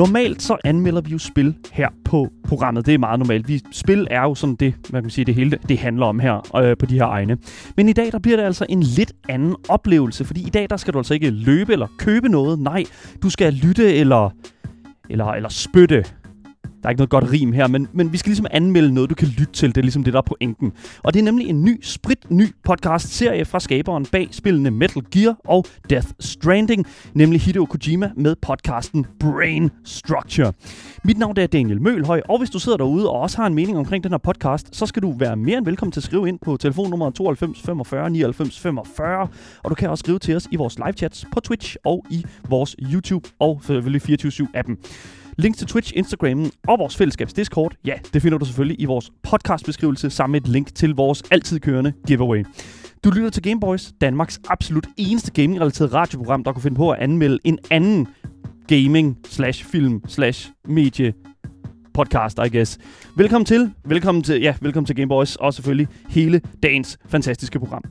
Normalt så anmelder vi jo spil her på programmet. Det er meget normalt. Vi, spil er jo sådan det, man kan sige, det hele det handler om her øh, på de her egne. Men i dag der bliver det altså en lidt anden oplevelse, fordi i dag der skal du altså ikke løbe eller købe noget. Nej, du skal lytte eller eller, eller spytte der er ikke noget godt rim her, men, men vi skal ligesom anmelde noget, du kan lytte til. Det er ligesom det, der er pointen. Og det er nemlig en ny, sprit ny podcast-serie fra skaberen bag spillene Metal Gear og Death Stranding, nemlig Hideo Kojima med podcasten Brain Structure. Mit navn er Daniel Mølhøj, og hvis du sidder derude og også har en mening omkring den her podcast, så skal du være mere end velkommen til at skrive ind på telefonnummer 92 45 99 45, og du kan også skrive til os i vores live chats på Twitch og i vores YouTube og selvfølgelig 24-7-appen. Link til Twitch, Instagram og vores fællesskabs Discord, ja, det finder du selvfølgelig i vores podcastbeskrivelse sammen med et link til vores altid kørende giveaway. Du lytter til Gameboys, Danmarks absolut eneste gaming-relateret radioprogram, der kan finde på at anmelde en anden gaming slash film slash medie podcast, I guess. Velkommen til, velkommen til, ja, velkommen til Gameboys, og selvfølgelig hele dagens fantastiske program.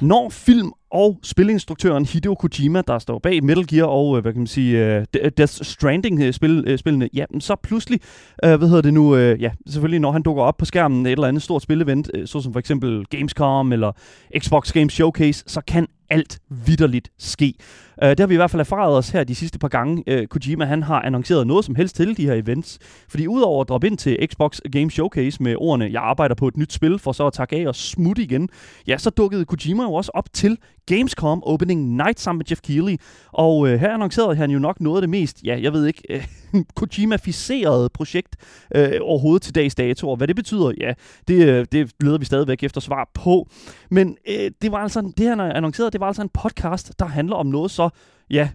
Når film og spilinstruktøren Hideo Kojima, der står bag Metal Gear og, øh, hvad kan man sige, uh, Death Stranding-spillene, uh, ja, så pludselig, uh, hvad hedder det nu, uh, ja, selvfølgelig når han dukker op på skærmen et eller andet stort spilevent, uh, såsom for eksempel Gamescom eller Xbox Games Showcase, så kan alt vidderligt ske. Uh, det har vi i hvert fald erfaret os her de sidste par gange. Uh, Kojima han har annonceret noget som helst til de her events. Fordi udover at droppe ind til Xbox Game Showcase med ordene, jeg arbejder på et nyt spil, for så at takke af og smutte igen, ja, så dukkede Kojima jo også op til Gamescom Opening Night sammen med Jeff Keighley. Og uh, her annoncerede han jo nok noget af det mest, ja, jeg ved ikke, uh, Kojima-ficerede projekt uh, overhovedet til dags dato. Og hvad det betyder, ja, det, uh, det leder vi stadigvæk efter svar på. Men uh, det var altså, det han annoncerede, det var altså en podcast, der handler om noget så ja,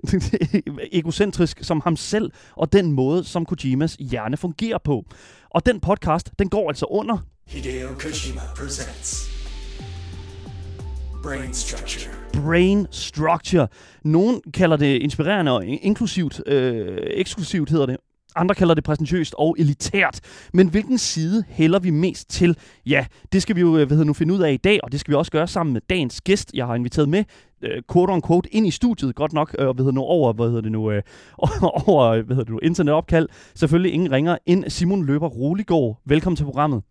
egocentrisk som ham selv, og den måde, som Kojimas hjerne fungerer på. Og den podcast, den går altså under... Hideo Kojima presents Brain Structure. Brain Structure. Nogen kalder det inspirerende og inklusivt, øh, eksklusivt hedder det. Andre kalder det præsentøst og elitært. Men hvilken side hælder vi mest til? Ja, det skal vi jo hvad hedder nu, finde ud af i dag, og det skal vi også gøre sammen med dagens gæst, jeg har inviteret med, øh, quote on quote, ind i studiet, godt nok, øh, og hvad hedder nu, over, hvad hedder det nu, øh, over, hvad hedder det nu, internetopkald. Selvfølgelig ingen ringer ind. Simon Løber Roligård. Velkommen til programmet.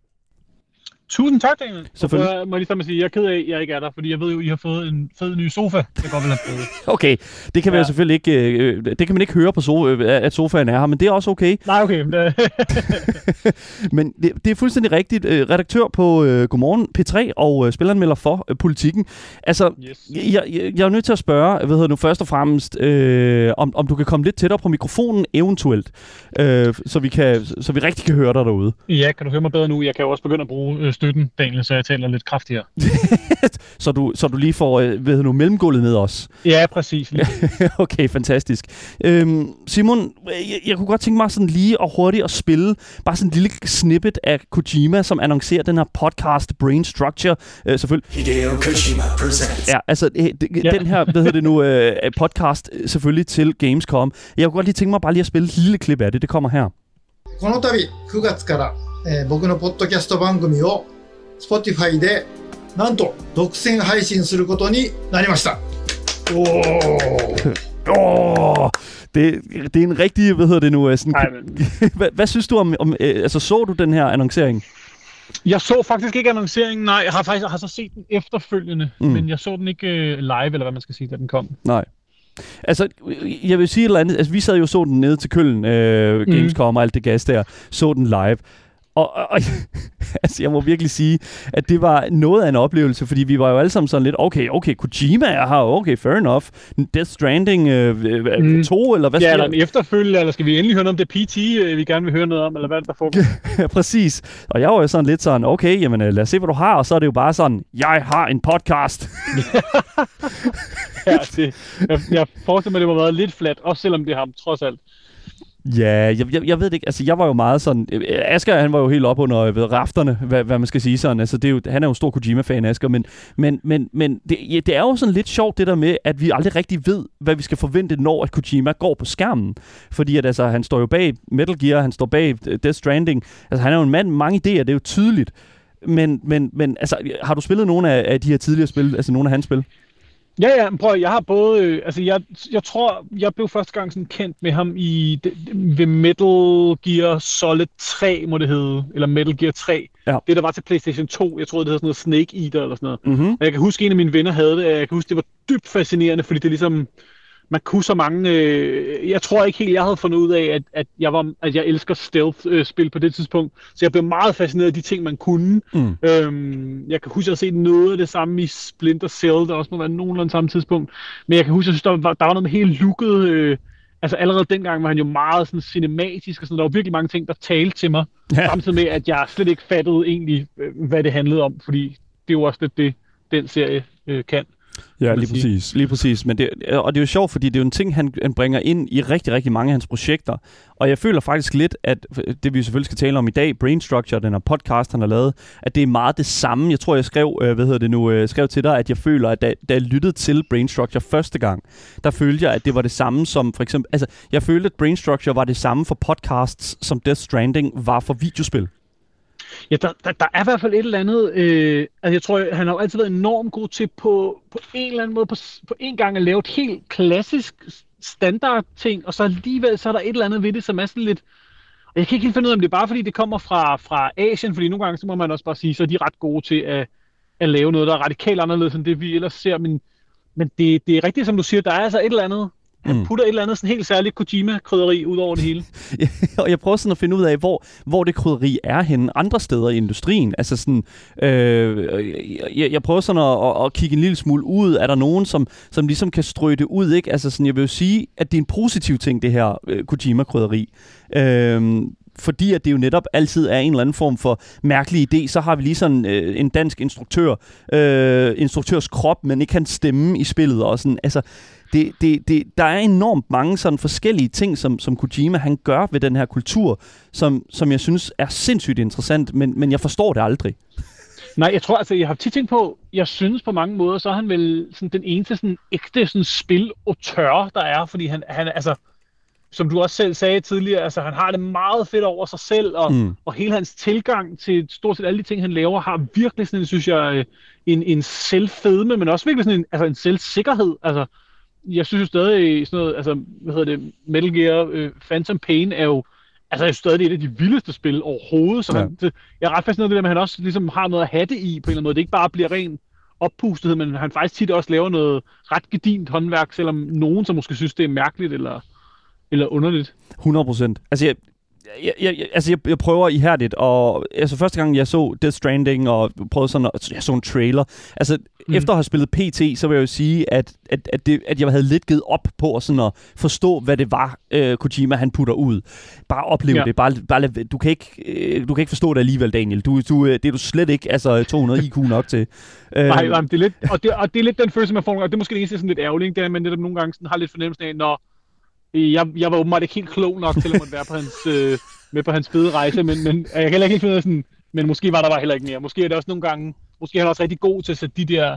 Tusind tak, Daniel. Selvfølgelig. Og må jeg lige sige, jeg er ked af, at jeg ikke er der, fordi jeg ved jo, I har fået en fed ny sofa. Det godt vil have okay, det kan, ja. vi selvfølgelig ikke, øh, det kan man ikke høre på, so, øh, at sofaen er her, men det er også okay. Nej, okay. men det, det er fuldstændig rigtigt. Øh, redaktør på øh, Godmorgen P3 og øh, spilleranmelder for øh, Politikken. Altså, yes. jeg, jeg, jeg er nødt til at spørge, hvad hedder nu først og fremmest, øh, om, om du kan komme lidt tættere på mikrofonen eventuelt, øh, så, vi kan, så vi rigtig kan høre dig derude. Ja, kan du høre mig bedre nu? Jeg kan jo også begynde at bruge øh, støtten, Daniel, så jeg taler lidt kraftigere. så, du, så du lige får øh, ved nu, mellemgulvet med os? Ja, præcis. okay, fantastisk. Øhm, Simon, jeg, jeg kunne godt tænke mig sådan lige og hurtigt at spille bare sådan en lille snippet af Kojima, som annoncerer den her podcast Brain Structure. Øh, selvfølgelig. Hideo Kojima presents. Ja, altså øh, ja. den her, hvad hedder det nu, øh, podcast øh, selvfølgelig til Gamescom. Jeg kunne godt lige tænke mig bare lige at spille et lille klip af det. Det kommer her. この度9月からえー、僕のポッドキャスト番組を Spotify でなんと独占配信することになりました。おお det, det er en rigtig, hvad hedder det nu? Sådan, Ej, men... hvad, hvad synes du om, om øh, altså så du den her annoncering? Jeg så faktisk ikke annonceringen, nej. Jeg har faktisk jeg har så set den efterfølgende, mm. men jeg så den ikke uh, live, eller hvad man skal sige, da den kom. Nej. Altså, jeg vil sige et eller andet. Altså, vi sad jo så den nede til Køln, øh, Gamescom mm. og alt det gas der. Så den live. Og, og, og altså, jeg må virkelig sige, at det var noget af en oplevelse, fordi vi var jo alle sammen sådan lidt, okay, okay, Kojima er her, okay, fair enough. Death Stranding øh, øh, mm. 2, eller hvad Ja, eller en efterfølge, eller skal vi endelig høre noget om det PT, øh, vi gerne vil høre noget om, eller hvad der foregår? Præcis. Og jeg var jo sådan lidt sådan, okay, jamen øh, lad os se, hvad du har, og så er det jo bare sådan, jeg har en podcast. ja, det, jeg, jeg forestiller mig, det må have været lidt flat, også selvom det har trods alt Ja, jeg, jeg, jeg ved det ikke. Altså, jeg var jo meget sådan... Øh, Asger, han var jo helt op under øh, ved rafterne, hvad, hvad man skal sige sådan. Altså, det er jo, han er jo en stor Kojima-fan, Asger, men, men, men, men det, ja, det er jo sådan lidt sjovt, det der med, at vi aldrig rigtig ved, hvad vi skal forvente, når at Kojima går på skærmen. Fordi at, altså, han står jo bag Metal Gear, han står bag øh, Death Stranding. Altså, han er jo en mand med mange idéer, det er jo tydeligt. Men, men, men altså, har du spillet nogle af, af de her tidligere spil, altså nogle af hans spil? Ja, ja, prøv, jeg har både, øh, altså jeg, jeg tror, jeg blev første gang sådan kendt med ham i, det, ved Metal Gear Solid 3, må det hedde, eller Metal Gear 3. Ja. Det, der var til PlayStation 2, jeg tror, det hedder sådan noget Snake Eater eller sådan noget. Mm-hmm. jeg kan huske, en af mine venner havde det, jeg kan huske, det var dybt fascinerende, fordi det ligesom, man kunne så mange... Øh, jeg tror ikke helt, jeg havde fundet ud af, at, at, jeg, var, at jeg elsker stealth-spil øh, på det tidspunkt. Så jeg blev meget fascineret af de ting, man kunne. Mm. Øhm, jeg kan huske, at jeg har set noget af det samme i Splinter Cell, der også må være nogenlunde samme tidspunkt. Men jeg kan huske, at der var, der var noget med helt lukket... Øh, altså allerede dengang var han jo meget sådan cinematisk, og sådan, der var virkelig mange ting, der talte til mig. Ja. Samtidig med, at jeg slet ikke fattede egentlig, øh, hvad det handlede om, fordi det er jo også lidt det, den serie øh, kan. Ja, lige præcis. Lige præcis. Men det, og det er jo sjovt, fordi det er jo en ting, han, han bringer ind i rigtig, rigtig mange af hans projekter. Og jeg føler faktisk lidt, at det vi selvfølgelig skal tale om i dag, Brain Structure, den her podcast, han har lavet, at det er meget det samme. Jeg tror, jeg skrev, øh, hvad hedder det nu, øh, skrev til dig, at jeg føler, at da, da jeg lyttede til Brain Structure første gang, der følte jeg, at det var det samme som for eksempel, altså jeg følte, at Brain Structure var det samme for podcasts, som Death Stranding var for videospil. Ja, der, der, der er i hvert fald et eller andet... Øh, altså jeg tror, han har jo altid været enormt god til på, på en eller anden måde på, på en gang at lave et helt klassisk standard ting, og så alligevel så er der et eller andet ved det, som er sådan lidt... Og jeg kan ikke helt finde ud af, om det er bare fordi, det kommer fra, fra Asien, fordi nogle gange, så må man også bare sige, så er de ret gode til at, at lave noget, der er radikalt anderledes end det, vi ellers ser. Men, men det, det er rigtigt, som du siger, der er altså et eller andet han mm. putter et eller andet sådan helt særligt Kojima-krydderi ud over det hele. og jeg prøver sådan at finde ud af, hvor, hvor det krydderi er henne andre steder i industrien. Altså sådan, øh, jeg, jeg prøver sådan at, at, at kigge en lille smule ud. Er der nogen, som, som ligesom kan strøge det ud? Ikke? Altså sådan, jeg vil jo sige, at det er en positiv ting, det her øh, Kojima-krydderi. Øh, fordi at det jo netop altid er en eller anden form for mærkelig idé, så har vi lige sådan øh, en dansk instruktør, øh, instruktørs krop, men ikke hans stemme i spillet. Og sådan, altså, det, det, det, der er enormt mange sådan forskellige ting, som, som Kojima han gør ved den her kultur, som, som jeg synes er sindssygt interessant, men, men jeg forstår det aldrig. Nej, jeg tror, altså, jeg har tit tænkt på, jeg synes på mange måder, så er han vel sådan den eneste sådan ægte sådan spil og tør, der er, fordi han, han altså, som du også selv sagde tidligere, altså han har det meget fedt over sig selv, og, mm. og hele hans tilgang til stort set alle de ting, han laver, har virkelig sådan, synes jeg, en, en selvfedme, men også virkelig sådan en, altså en selvsikkerhed. Altså, jeg synes jo stadig sådan noget, altså, hvad hedder det, Metal Gear uh, Phantom Pain er jo, altså jeg stadig et af de vildeste spil overhovedet, så ja. han, det, jeg er ret fascineret af det der at han også ligesom har noget at have det i på en eller anden måde. Det ikke bare bliver ren oppustethed, men han faktisk tit også laver noget ret gedint håndværk, selvom nogen så måske synes, det er mærkeligt eller, eller underligt. 100 procent. Altså jeg, jeg, jeg, altså jeg, jeg prøver ihærdigt, og altså første gang jeg så Death Stranding, og prøvede sådan, at, jeg så en trailer, altså mm. efter at have spillet PT, så vil jeg jo sige, at, at, at, det, at jeg havde lidt givet op på at, sådan at forstå, hvad det var, uh, Kojima han putter ud. Bare opleve ja. det, bare, bare du, kan ikke, uh, du kan ikke forstå det alligevel, Daniel. Du, du, det er du slet ikke altså 200 IQ nok til. Uh, nej, nej, det er lidt, og, det, og det er lidt den følelse, man får, og det er måske det eneste sådan lidt ærgerligt, det er, at man netop nogle gange sådan har lidt fornemmelsen af, når jeg, jeg var åbenbart ikke helt klog nok til at måtte være på hans, øh, med på hans fede rejse, men, men jeg kan heller ikke finde sådan, men måske var der bare heller ikke mere. Måske er det også nogle gange, måske er han også rigtig god til at sætte de der,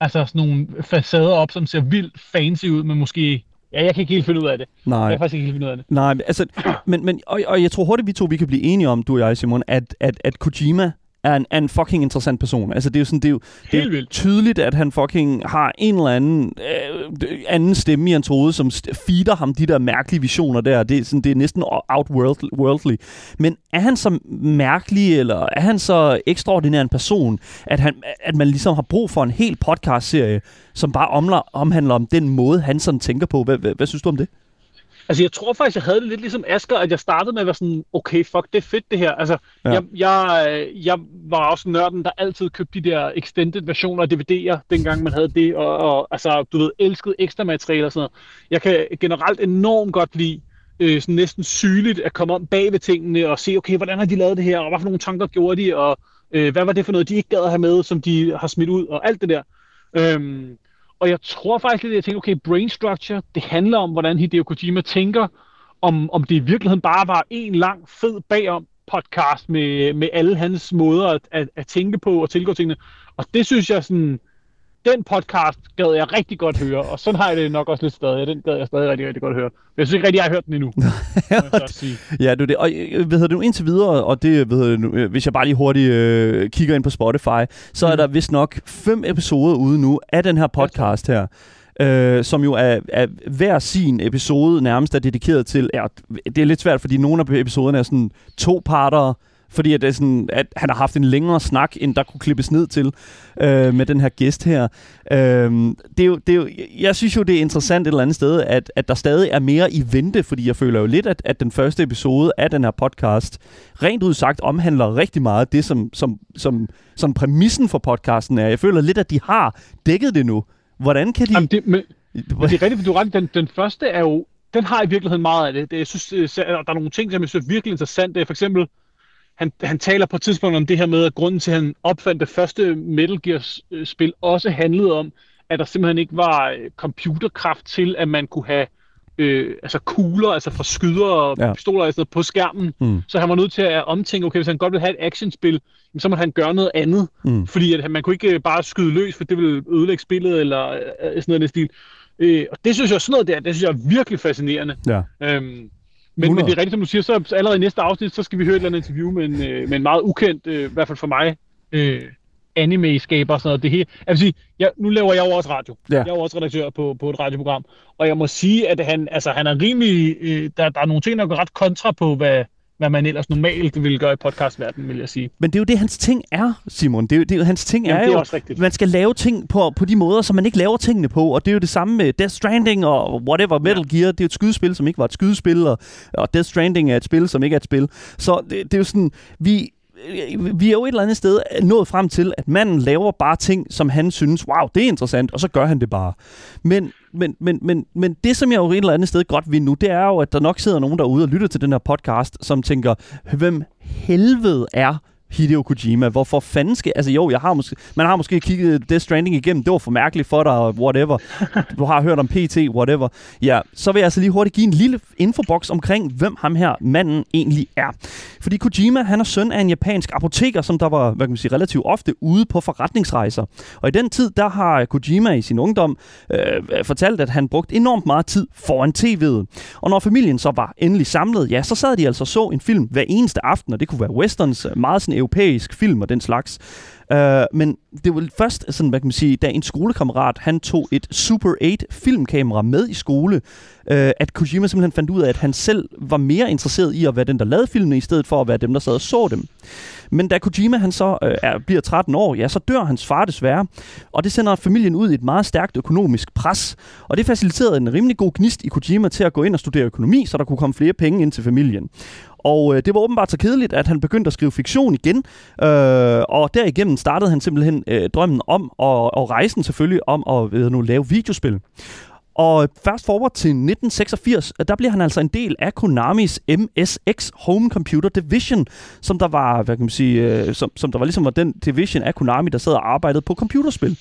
altså sådan nogle facader op, som ser vildt fancy ud, men måske Ja, jeg kan ikke helt finde ud af det. Nej. Jeg kan faktisk ikke helt finde ud af det. Nej, altså, men, men og, og jeg tror hurtigt, vi to vi kan blive enige om, du og jeg, Simon, at, at, at Kojima er en, er en fucking interessant person. Altså, det er jo, sådan, det er jo, det er jo tydeligt, at han fucking har en eller anden øh, anden stemme i hans hoved, som feeder ham de der mærkelige visioner der. Det er, sådan, det er næsten outworldly. Men er han så mærkelig, eller er han så ekstraordinær en person, at, han, at man ligesom har brug for en hel podcast-serie, som bare omler, omhandler om den måde, han sådan tænker på? Hvad, hvad, hvad synes du om det? Altså, jeg tror faktisk, jeg havde det lidt ligesom Asger, at jeg startede med at være sådan, okay, fuck, det er fedt det her. Altså, ja. jeg, jeg, jeg var også nørden, der altid købte de der extended versioner af DVD'er, dengang man havde det, og, og altså, du ved, elskede ekstra materiale og sådan noget. Jeg kan generelt enormt godt lide, øh, sådan næsten sygeligt at komme om bag ved tingene og se, okay, hvordan har de lavet det her, og hvad for nogle tanker gjorde de, og øh, hvad var det for noget, de ikke gad at have med, som de har smidt ud, og alt det der. Øhm, og jeg tror faktisk lidt, at jeg tænkte, okay, brain structure, det handler om, hvordan Hideo Kojima tænker, om, om det i virkeligheden bare var en lang, fed bagom podcast med, med alle hans måder at, at, at tænke på og tilgå tingene. Og det synes jeg sådan, den podcast gad jeg rigtig godt høre, og sådan har jeg det nok også lidt stadig. Den gad jeg stadig rigtig, rigtig godt høre. Men jeg synes ikke rigtig, jeg har hørt den endnu. ja, du det. Og øh, hvad hedder du indtil videre, og det ved du, øh, hvis jeg bare lige hurtigt øh, kigger ind på Spotify, så mm. er der vist nok fem episoder ude nu af den her podcast her. Øh, som jo er, er hver sin episode nærmest er dedikeret til, ja, det er lidt svært, fordi nogle af episoderne er sådan to parter, fordi at, det er sådan, at han har haft en længere snak, end der kunne klippes ned til øh, med den her gæst her. Øh, det er jo, det er jo, jeg synes jo, det er interessant et eller andet sted, at, at der stadig er mere i vente, fordi jeg føler jo lidt, at, at den første episode af den her podcast rent ud sagt omhandler rigtig meget det, som, som, som, som præmissen for podcasten er. Jeg føler lidt, at de har dækket det nu. Hvordan kan de... Jamen det, men, men det er rigtigt, for du ret. Den, den første er jo den har i virkeligheden meget af det. det jeg synes, øh, der er nogle ting, som jeg synes er virkelig interessant. Det er for eksempel, han, han taler på et tidspunkt om det her med, at grunden til, at han opfandt det første Metal Gear-spil, også handlede om, at der simpelthen ikke var øh, computerkraft til, at man kunne have øh, altså kugler, altså fra skyder og ja. pistoler altså på skærmen. Mm. Så han var nødt til at omtænke, okay, hvis han godt vil have et actionspil, så må han gøre noget andet. Mm. Fordi at man kunne ikke bare skyde løs, for det ville ødelægge spillet, eller øh, sådan noget i den stil. Øh, og det synes jeg, sådan noget der, det synes jeg er virkelig fascinerende. Ja. Øhm, men, men det er rigtigt, som du siger, så allerede i næste afsnit, så skal vi høre et eller andet interview med en, øh, med en meget ukendt, øh, i hvert fald for mig, øh, anime-skaber og sådan noget. Det hele. Jeg vil sige, jeg, nu laver jeg jo også radio. Ja. Jeg er jo også redaktør på, på et radioprogram. Og jeg må sige, at han, altså, han er rimelig... Øh, der, der er nogle ting, der går ret kontra på, hvad, hvad man ellers normalt ville gøre i podcastverdenen, vil jeg sige. Men det er jo det, hans ting er, Simon. Det er jo, det er jo hans ting Jamen, er, det er jo, også rigtigt. man skal lave ting på, på de måder, som man ikke laver tingene på. Og det er jo det samme med Death Stranding og whatever, Metal ja. Gear. Det er jo et skydespil, som ikke var et skydespil, og, og Death Stranding er et spil, som ikke er et spil. Så det, det er jo sådan, vi, Øh, vi er jo et eller andet sted nået frem til, at manden laver bare ting, som han synes, wow, det er interessant, og så gør han det bare. Men, men, men, men, men det, som jeg jo et eller andet sted godt vil nu, det er jo, at der nok sidder nogen derude og lytter til den her podcast, som tænker, hvem helvede er Hideo Kojima. Hvorfor fanden skal... Altså jo, jeg har måske, man har måske kigget Death Stranding igennem. Det var for mærkeligt for dig, whatever. Du har hørt om PT, whatever. Ja, så vil jeg altså lige hurtigt give en lille infobox omkring, hvem ham her manden egentlig er. Fordi Kojima, han er søn af en japansk apoteker, som der var, hvad kan man sige, relativt ofte ude på forretningsrejser. Og i den tid, der har Kojima i sin ungdom øh, fortalt, at han brugte enormt meget tid foran tv'et. Og når familien så var endelig samlet, ja, så sad de altså så en film hver eneste aften, og det kunne være westerns, meget sådan europæisk film og den slags. Uh, men det var først, sådan, hvad kan man sige, da en skolekammerat, han tog et Super 8 filmkamera med i skole, uh, at Kojima simpelthen fandt ud af, at han selv var mere interesseret i at være den, der lavede filmene, i stedet for at være dem, der sad og så dem. Men da Kojima han så øh, er, bliver 13 år, ja, så dør hans far desværre, og det sender familien ud i et meget stærkt økonomisk pres, og det faciliterede en rimelig god gnist i Kojima til at gå ind og studere økonomi, så der kunne komme flere penge ind til familien. Og øh, det var åbenbart så kedeligt, at han begyndte at skrive fiktion igen. Øh, og derigennem startede han simpelthen øh, drømmen om, og, og rejsen selvfølgelig om at ved nu, lave videospil. Og fast forward til 1986, øh, der bliver han altså en del af Konamis MSX Home Computer Division, som der var, hvad kan man sige, øh, som, som der var ligesom var den division af Konami, der sad og arbejdede på computerspil.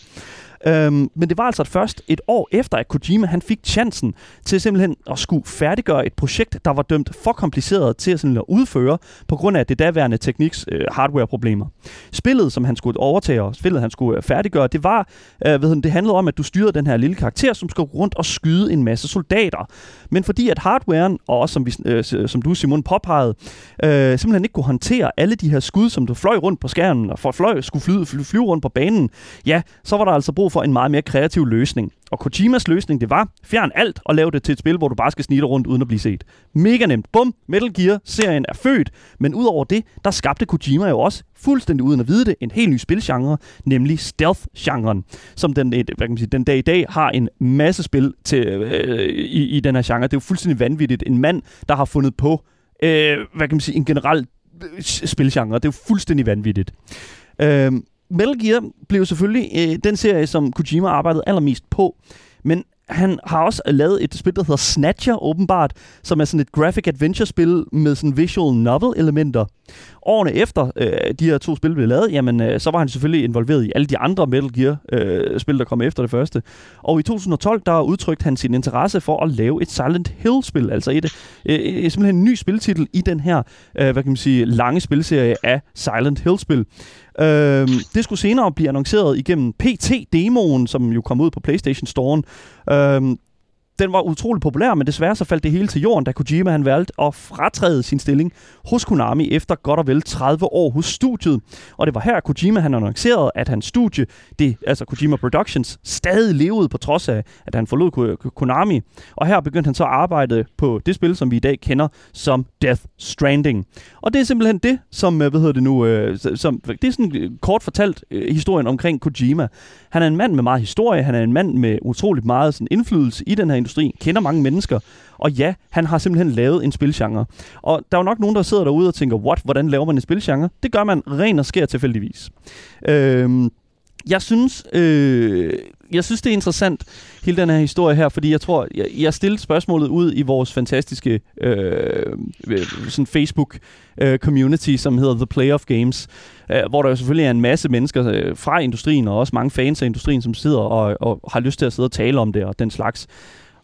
Øhm, men det var altså først et år efter, at Kojima han fik chancen til simpelthen at skulle færdiggøre et projekt, der var dømt for kompliceret til at, simpelthen at udføre, på grund af det daværende tekniks øh, hardware-problemer. Spillet, som han skulle overtage, og spillet, han skulle øh, færdiggøre, det var, øh, ved det handlede om, at du styrede den her lille karakter, som skulle rundt og skyde en masse soldater. Men fordi at hardwaren, og også som, vi, øh, som du Simon påpegede, øh, simpelthen ikke kunne håndtere alle de her skud, som du fløj rundt på skærmen, og for fløj skulle flyve, flyve rundt på banen, ja, så var der altså brug for en meget mere kreativ løsning. Og Kojimas løsning, det var, fjern alt og lav det til et spil, hvor du bare skal snige rundt uden at blive set. Mega nemt. Bum, Metal Gear-serien er født, men udover det, der skabte Kojima jo også fuldstændig uden at vide det, en helt ny spilgenre, nemlig stealth-genren, som den, hvad kan man sige, den dag i dag har en masse spil til, øh, i, i den her genre. Det er jo fuldstændig vanvittigt. En mand, der har fundet på, øh, hvad kan man sige, en generel øh, spilgenre. Det er jo fuldstændig vanvittigt. Øh, Metal Gear blev selvfølgelig øh, den serie, som Kojima arbejdede allermest på. Men han har også lavet et spil, der hedder Snatcher, åbenbart, som er sådan et graphic adventure-spil med sådan visual novel-elementer. Årene efter øh, de her to spil blev lavet, jamen, øh, så var han selvfølgelig involveret i alle de andre Metal Gear-spil, øh, der kom efter det første. Og i 2012, der udtrykte han sin interesse for at lave et Silent Hill-spil, altså et, øh, øh, simpelthen en ny spiltitel i den her, øh, hvad kan man sige, lange spilserie af Silent Hill-spil. Øh, det skulle senere blive annonceret igennem PT-demoen, som jo kom ud på PlayStation Store'en. Øh, den var utrolig populær, men desværre så faldt det hele til jorden, da Kojima han valgte at fratræde sin stilling hos Konami efter godt og vel 30 år hos studiet. Og det var her, Kojima han annoncerede, at hans studie, det, altså Kojima Productions, stadig levede på trods af, at han forlod Konami. Og her begyndte han så at arbejde på det spil, som vi i dag kender som Death Stranding. Og det er simpelthen det, som, øh, hvad hedder det nu, øh, som, det er sådan øh, kort fortalt øh, historien omkring Kojima. Han er en mand med meget historie, han er en mand med utroligt meget sådan, indflydelse i den her industri, kender mange mennesker, og ja, han har simpelthen lavet en spilgenre. Og der er jo nok nogen, der sidder derude og tænker, what, hvordan laver man en spilgenre? Det gør man ren og sker tilfældigvis. Øhm, jeg synes, øh, jeg synes, det er interessant, hele den her historie her, fordi jeg tror, jeg, jeg stillede spørgsmålet ud i vores fantastiske øh, øh sådan Facebook-community, øh, som hedder The Play of Games, øh, hvor der jo selvfølgelig er en masse mennesker øh, fra industrien, og også mange fans af industrien, som sidder og, og har lyst til at sidde og tale om det og den slags.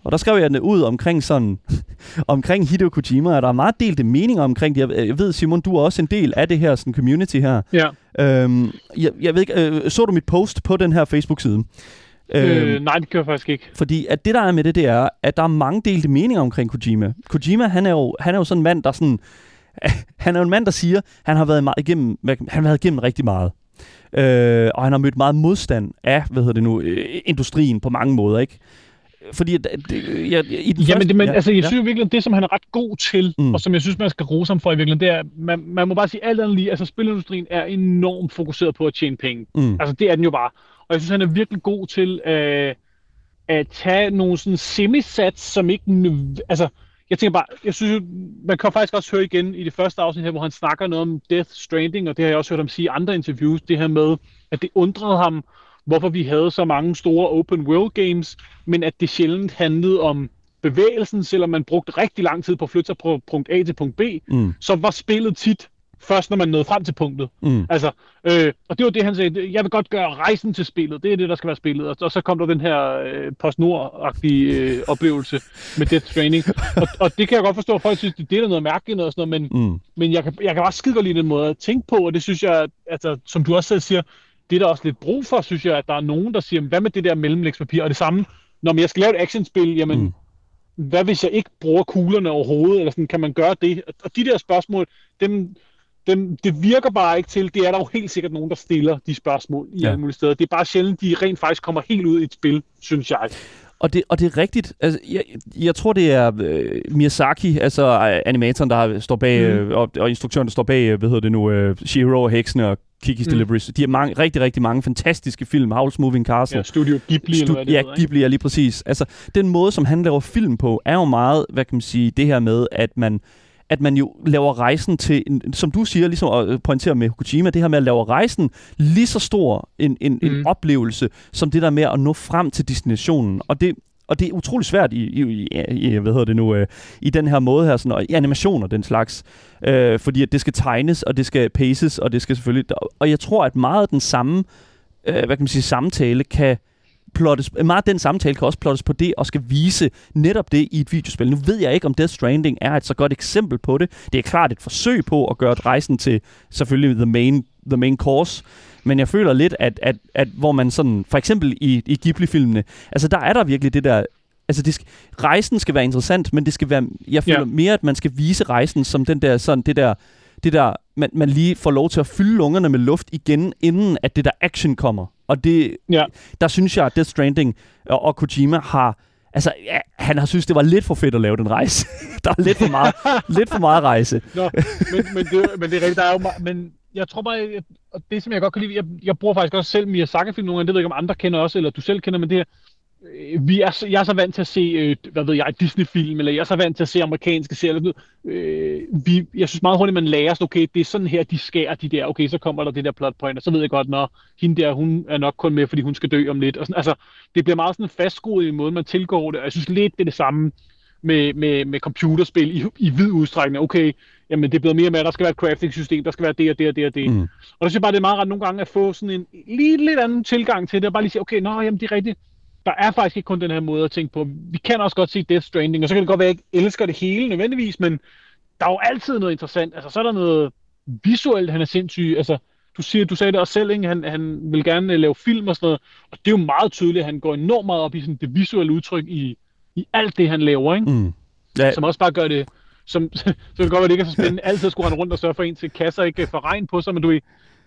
Og der skrev jeg det ud omkring sådan, omkring Hideo Kojima, og der er meget delte meninger omkring det. Jeg, jeg ved, Simon, du er også en del af det her sådan community her. Ja. Øhm, jeg, jeg ved ikke, øh, så du mit post på den her Facebook-side? Øh, øh, nej, det gør jeg faktisk ikke. Fordi at det, der er med det, det er, at der er mange delte meninger omkring Kojima. Kojima, han er jo, han er jo sådan en mand, der sådan... Han er jo en mand, der siger, han har været meget igennem, han har været igennem rigtig meget. Øh, og han har mødt meget modstand af, hvad hedder det nu, øh, industrien på mange måder, ikke? Fordi det, jeg, jeg, i den Jamen, første, det, men, ja, altså, jeg ja. synes virkelig, det, som han er ret god til, mm. og som jeg synes, man skal rose ham for i virkeligheden, det er, man, man må bare sige alt andet lige, altså spilindustrien er enormt fokuseret på at tjene penge. Mm. Altså, det er den jo bare. Og jeg synes, han er virkelig god til øh, at tage nogle sådan semisats, som ikke... Altså, jeg tænker bare, jeg synes man kan faktisk også høre igen i det første afsnit her, hvor han snakker noget om Death Stranding, og det har jeg også hørt ham sige i andre interviews, det her med, at det undrede ham, hvorfor vi havde så mange store open world games, men at det sjældent handlede om bevægelsen, selvom man brugte rigtig lang tid på at flytte sig fra punkt A til punkt B, mm. så var spillet tit først, når man nåede frem til punktet. Mm. Altså, øh, og det var det, han sagde, jeg vil godt gøre rejsen til spillet, det er det, der skal være spillet. Og, og så kom der den her øh, PostNord-agtige øh, oplevelse med Death Stranding. og, og det kan jeg godt forstå, at folk synes, det, det er noget mærkeligt og sådan noget, men, mm. men jeg, kan, jeg kan også skide godt lide den måde at tænke på, og det synes jeg, altså, som du også selv siger, det er der også lidt brug for, synes jeg, at der er nogen, der siger, hvad med det der mellemlægspapir? Og det samme, når jeg skal lave et actionspil, jamen, mm. hvad hvis jeg ikke bruger kuglerne overhovedet, eller sådan, kan man gøre det? Og de der spørgsmål, dem, dem, det virker bare ikke til, det er der jo helt sikkert nogen, der stiller de spørgsmål i ja. alle mulige steder. Det er bare sjældent, de rent faktisk kommer helt ud i et spil, synes jeg. Og det, og det er rigtigt. Altså, jeg, jeg tror, det er øh, Miyazaki, altså animatoren, der står bag, mm. øh, og, og instruktøren, der står bag, øh, hvad hedder det nu, øh, Shihiro og Heksene og Kiki's mm. Deliveries. De har mange, rigtig, rigtig mange fantastiske film. Howl's Moving Castle. Ja, Studio Ghibli, Stu- eller hvad det Ja, hedder, Ghibli er lige præcis. Altså, den måde, som han laver film på, er jo meget, hvad kan man sige, det her med, at man at man jo laver rejsen til, som du siger, ligesom at pointere med Kojima, det her med at lave rejsen lige så stor en, en, mm. en oplevelse, som det der med at nå frem til destinationen. Og det, og det er utrolig svært i, i, i, i hvad hedder det nu, øh, i den her måde her, sådan, og i animationer den slags, øh, fordi at det skal tegnes, og det skal paces, og det skal selvfølgelig, og jeg tror, at meget af den samme, øh, hvad kan man sige, samtale kan plottes, meget af den samtale kan også plottes på det, og skal vise netop det i et videospil. Nu ved jeg ikke, om Death Stranding er et så godt eksempel på det. Det er klart et forsøg på at gøre rejsen til selvfølgelig the main, the main course, men jeg føler lidt, at, at, at hvor man sådan, for eksempel i, i Ghibli-filmene, altså der er der virkelig det der, altså det skal, rejsen skal være interessant, men det skal være, jeg føler ja. mere, at man skal vise rejsen som den der, sådan det der, det der, man, man lige får lov til at fylde lungerne med luft igen, inden at det der action kommer. Og det, ja. der synes jeg, at Death Stranding og, og Kojima har, altså, ja, han har synes, det var lidt for fedt at lave den rejse. der er lidt for meget, lidt for meget rejse. Nå, men, men, det, men det er rigtigt, der er jo, men jeg tror bare, og det som jeg godt kan lide, jeg, jeg bruger faktisk også selv Miyazaki-film nogle gange, det ved jeg ikke om andre kender også, eller du selv kender, men det her, vi er, jeg er så vant til at se, øh, hvad ved jeg, Disney-film, eller jeg er så vant til at se amerikanske serier. Øh, vi, jeg synes meget hurtigt, man lærer sig, okay, det er sådan her, de skærer de der, okay, så kommer der det der plot point, og så ved jeg godt, når hende der, hun er nok kun med, fordi hun skal dø om lidt. Og sådan, altså, det bliver meget sådan fastskruet i en måde, man tilgår det, og jeg synes lidt, det er det samme med, med, med computerspil i, i vid udstrækning. Okay, jamen det er blevet mere med, at der skal være et crafting-system, der skal være det og det og det og det. Mm. Og der synes jeg bare, det er meget ret nogle gange at få sådan en lige lidt anden tilgang til det, og bare lige sige, okay, nå, jamen det er rigtigt. Der er faktisk ikke kun den her måde at tænke på. Vi kan også godt se Death Stranding, og så kan det godt være, at jeg ikke elsker det hele nødvendigvis, men der er jo altid noget interessant. Altså, så er der noget visuelt, han er sindssyg. Altså, du, siger, du sagde det også selv, ikke? Han, han vil gerne uh, lave film og sådan noget, og det er jo meget tydeligt, at han går enormt meget op i sådan, det visuelle udtryk i, i alt det, han laver, ikke? Mm. Ja. Som også bare gør det, som, så det kan godt være, det ikke er så spændende. Altid skulle han rundt og sørge for en til kasser ikke får regn på sig, men du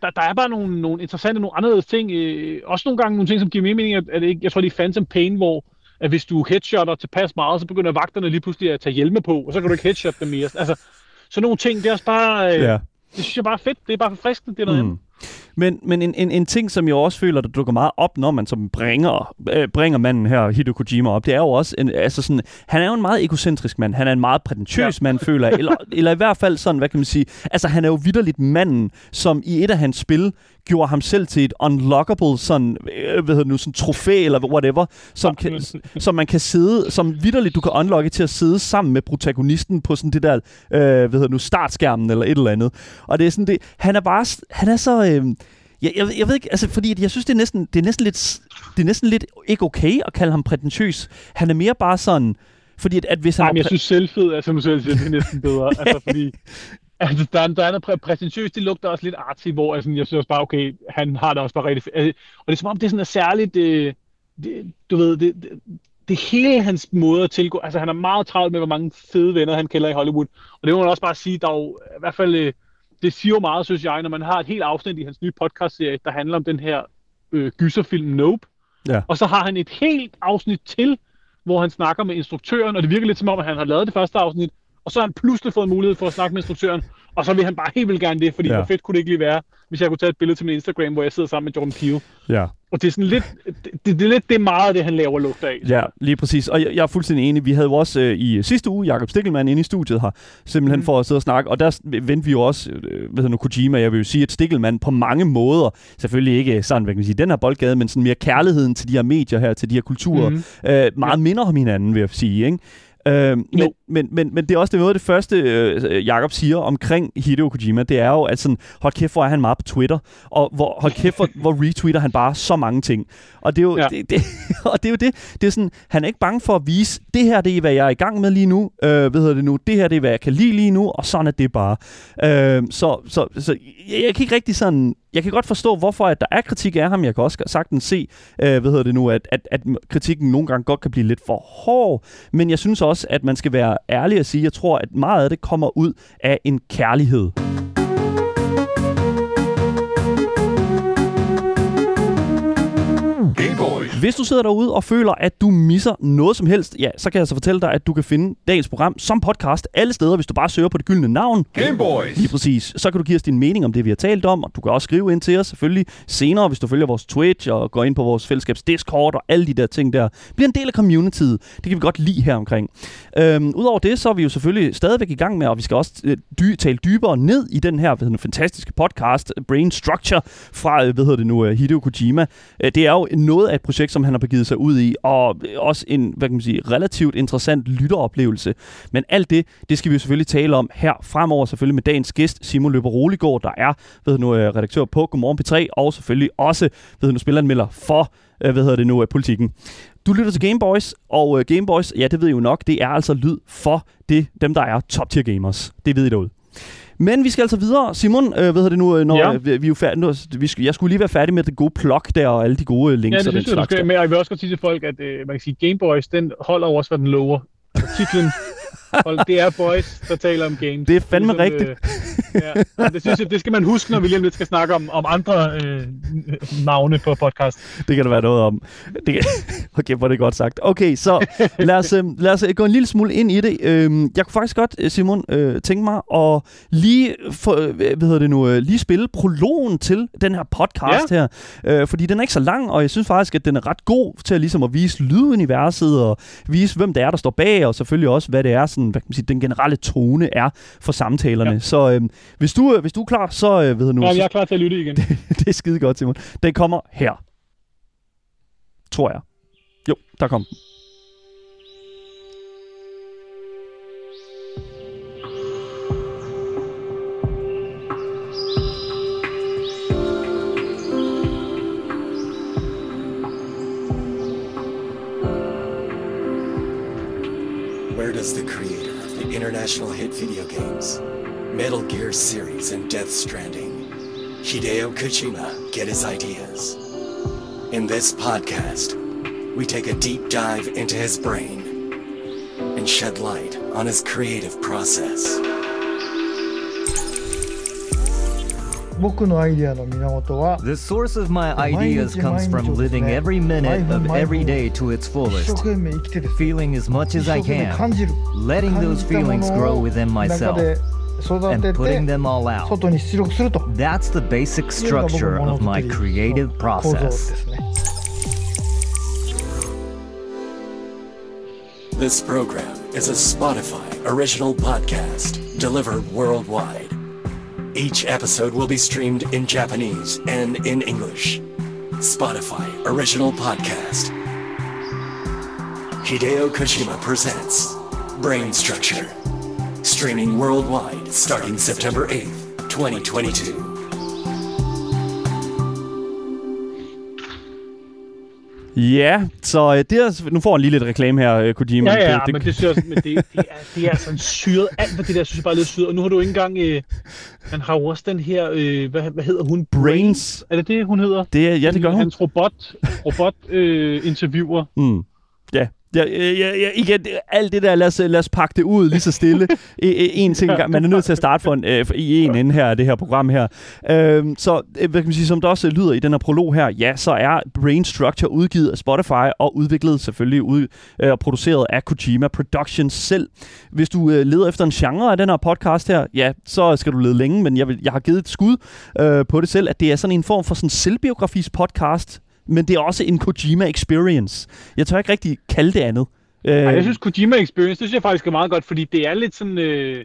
der, der er bare nogle, nogle interessante, nogle anderledes ting. Øh, også nogle gange nogle ting, som giver mere mening, at, at ikke, jeg tror, det er Phantom Pain, hvor at hvis du headshotter tilpas meget, så begynder vagterne lige pludselig at tage hjelme på, og så kan du ikke headshot dem mere. Altså, så nogle ting, det er også bare, øh, ja. det synes jeg bare er fedt. Det er bare friskende, det er noget mm. Men, men en, en, en ting, som jeg også føler, der dukker meget op, når man som bringer, øh, bringer manden her, Hideo Kojima, op, det er jo også, en, altså sådan, han er jo en meget egocentrisk mand. Han er en meget prætentiøs ja. mand, føler jeg. Eller, eller i hvert fald sådan, hvad kan man sige, altså han er jo vidderligt manden, som i et af hans spil gjorde ham selv til et unlockable sådan, øh, hvad hedder nu, sådan trofæ eller whatever, som, kan, som man kan sidde, som vidderligt du kan unlocke til at sidde sammen med protagonisten på sådan det der, øh, hvad hedder nu, startskærmen eller et eller andet. Og det er sådan det, han er bare, han er så, øh, jeg, jeg, jeg ved ikke, altså fordi jeg synes, det er næsten, det er næsten lidt, det er næsten lidt ikke okay at kalde ham prætentiøs. Han er mere bare sådan, fordi at, at hvis han... Nej, men jeg synes selvfed er, som du selv siger, det er næsten bedre. altså fordi, altså der er, der er noget præ- det lugter også lidt artsy, hvor altså, jeg synes bare, okay, han har det også bare rigtig fedt. Og det er som om, det er sådan er særligt, det, det, du ved, det, det, det hele hans måde at tilgå. Altså han er meget travlt med, hvor mange fede venner han kender i Hollywood. Og det må man også bare sige, der er jo i hvert fald øh, det siger jo meget, synes jeg, når man har et helt afsnit i hans nye podcast-serie, der handler om den her øh, gyserfilm Nope. Ja. Og så har han et helt afsnit til, hvor han snakker med instruktøren, og det virker lidt som om, at han har lavet det første afsnit, og så har han pludselig fået mulighed for at snakke med instruktøren, og så vil han bare helt vildt gerne det, fordi ja. hvor fedt kunne det ikke lige være, hvis jeg kunne tage et billede til min Instagram, hvor jeg sidder sammen med Jordan Peele. Ja. Og det er sådan lidt, det, det er lidt det meget det, han laver luft af. Ja, lige præcis. Og jeg, jeg er fuldstændig enig. Vi havde jo også øh, i sidste uge Jakob Stikkelmann inde i studiet her, simpelthen mm. for at sidde og snakke. Og der vendte vi jo også, øh, hvad hedder nu, Kojima, jeg vil jo sige, at Stikkelmann på mange måder, selvfølgelig ikke sådan, hvad kan man sige, den her boldgade, men sådan mere kærligheden til de her medier her, til de her kulturer, mm. øh, meget ja. minder om hinanden, vil jeg sige, ikke? Øh, men, men, men, men det er også det noget af det første, øh, Jakob siger omkring Hideo Kojima, det er jo, at sådan, hold kæft, hvor er han meget på Twitter, og hvor, hold kæft, hvor, hvor retweeter han bare så mange ting. Og det er jo, ja. det, det, og det, er jo det, det er sådan, han er ikke bange for at vise, det her det er, hvad jeg er i gang med lige nu, øh, hvad hedder det nu, det her det er, hvad jeg kan lide lige nu, og sådan er det bare. Øh, så, så, så jeg, jeg kan ikke rigtig sådan jeg kan godt forstå, hvorfor at der er kritik af ham. Jeg kan også sagtens se, øh, hvad hedder det nu, at, at, at kritikken nogle gange godt kan blive lidt for hård. Men jeg synes også, at man skal være ærlig og sige, at jeg tror, at meget af det kommer ud af en kærlighed. Hvis du sidder derude og føler, at du misser noget som helst, ja, så kan jeg så fortælle dig, at du kan finde dagens program som podcast alle steder, hvis du bare søger på det gyldne navn. Gameboys! Lige præcis. Så kan du give os din mening om det, vi har talt om, og du kan også skrive ind til os selvfølgelig senere, hvis du følger vores Twitch og går ind på vores fællesskabs Discord og alle de der ting der. Bliv en del af communityet. Det kan vi godt lide her omkring. Øhm, Udover det, så er vi jo selvfølgelig stadigvæk i gang med, og vi skal også øh, dy- tale dybere ned i den her hedder, fantastiske podcast, Brain Structure, fra øh, hvad hedder det nu, øh, Hideo Kojima. Øh, det er jo noget af et projekt, projekt, som han har begivet sig ud i, og også en, hvad kan man sige, relativt interessant lytteroplevelse. Men alt det, det skal vi jo selvfølgelig tale om her fremover, selvfølgelig med dagens gæst, Simon Løber Roligård, der er, ved nu, øh, redaktør på Godmorgen P3, og selvfølgelig også, ved nu, spilleranmelder for, øh, hvad hedder det nu, øh, politikken. Du lytter til Gameboys, og Gameboys, ja, det ved I jo nok, det er altså lyd for det, dem, der er top-tier gamers. Det ved I derude. Men vi skal altså videre. Simon, øh, hvad det nu, øh, når ja. vi, vi er færdige, nu, vi skal, jeg skulle lige være færdig med det gode plug der, og alle de gode links. Ja, det synes jeg, du skal. Men jeg vil også godt sige til folk, at øh, man kan sige, Gameboys, den holder også, hvad den lover. Altså titlen Hold, det er boys, der taler om games. Det er fandme ligesom, rigtigt. Øh, ja, det synes jeg, det skal man huske, når vi lige lidt skal snakke om, om andre øh, navne på podcast. Det kan der være noget om. Det kan, okay, hvor det godt sagt. Okay, så lad os, øh, lad os øh, gå en lille smule ind i det. Øh, jeg kunne faktisk godt, øh, Simon, øh, tænke mig at lige, for, øh, hvad hedder det nu, øh, lige spille prologen til den her podcast ja. her. Øh, fordi den er ikke så lang, og jeg synes faktisk, at den er ret god til at, ligesom at vise lyduniverset og vise, hvem det er, der står bag, og selvfølgelig også, hvad det er, sådan, hvad kan man sige, den generelle tone er for samtalerne. Ja. Så øh, hvis, du, øh, hvis du er klar, så øh, ved jeg nu... Ja, jeg er klar til at lytte igen. det, det er skide godt, Simon. Den kommer her. Tror jeg. Jo, der kom den. Where does the international hit video games, Metal Gear series and Death Stranding, Hideo Kojima, get his ideas. In this podcast, we take a deep dive into his brain and shed light on his creative process. 僕のアイデアの源は The source of my ideas comes from living every minute of every day to its 一 fullest, 生懸命生きてですね feeling as much 一 as 生 I 懸命 can, 感じる letting 感 those じたも feelings の grow を within 中 myself, で育 and て putting て them all out. 外に出力すると That's the basic いうのが僕 structure のも of の my づく creative りの構造で process. すね This program is a Spotify original podcast delivered worldwide. Each episode will be streamed in Japanese and in English. Spotify original podcast. Hideo Kojima presents Brain Structure. Streaming worldwide starting September 8th, 2022. Ja, så øh, det er, nu får han lige lidt reklame her, øh, Kojima. Ja, ja, det, det, men det synes jeg men det, det, er, det er sådan syret. Alt hvad det der, synes jeg bare er lidt syret. Og nu har du ikke engang... Øh, han har jo også den her... Øh, hvad, hvad hedder hun? Brains. Er det det, hun hedder? det, ja, det gør hun. Hans robot, robot øh, interviewer. Mm. Ja. Ja, ja, ja, igen, det- alt det der, lad os, lad os pakke det ud lige så stille. E- e- en ting, gang. man er nødt til at starte for en, øh, i en ende her det her program her. Øhm, så, øh, hvad kan man sige, som der også lyder i den her prolog her, ja, så er Brain Structure udgivet af Spotify og udviklet selvfølgelig ud, øh, og produceret af Kojima Productions selv. Hvis du øh, leder efter en genre af den her podcast her, ja, så skal du lede længe, men jeg, vil, jeg har givet et skud øh, på det selv, at det er sådan en form for sådan selvbiografis podcast, men det er også en Kojima experience. Jeg tør ikke rigtig kalde det andet. Øh, Ej, jeg synes Kojima Experience, det synes jeg faktisk er meget godt, fordi det er lidt sådan... Øh,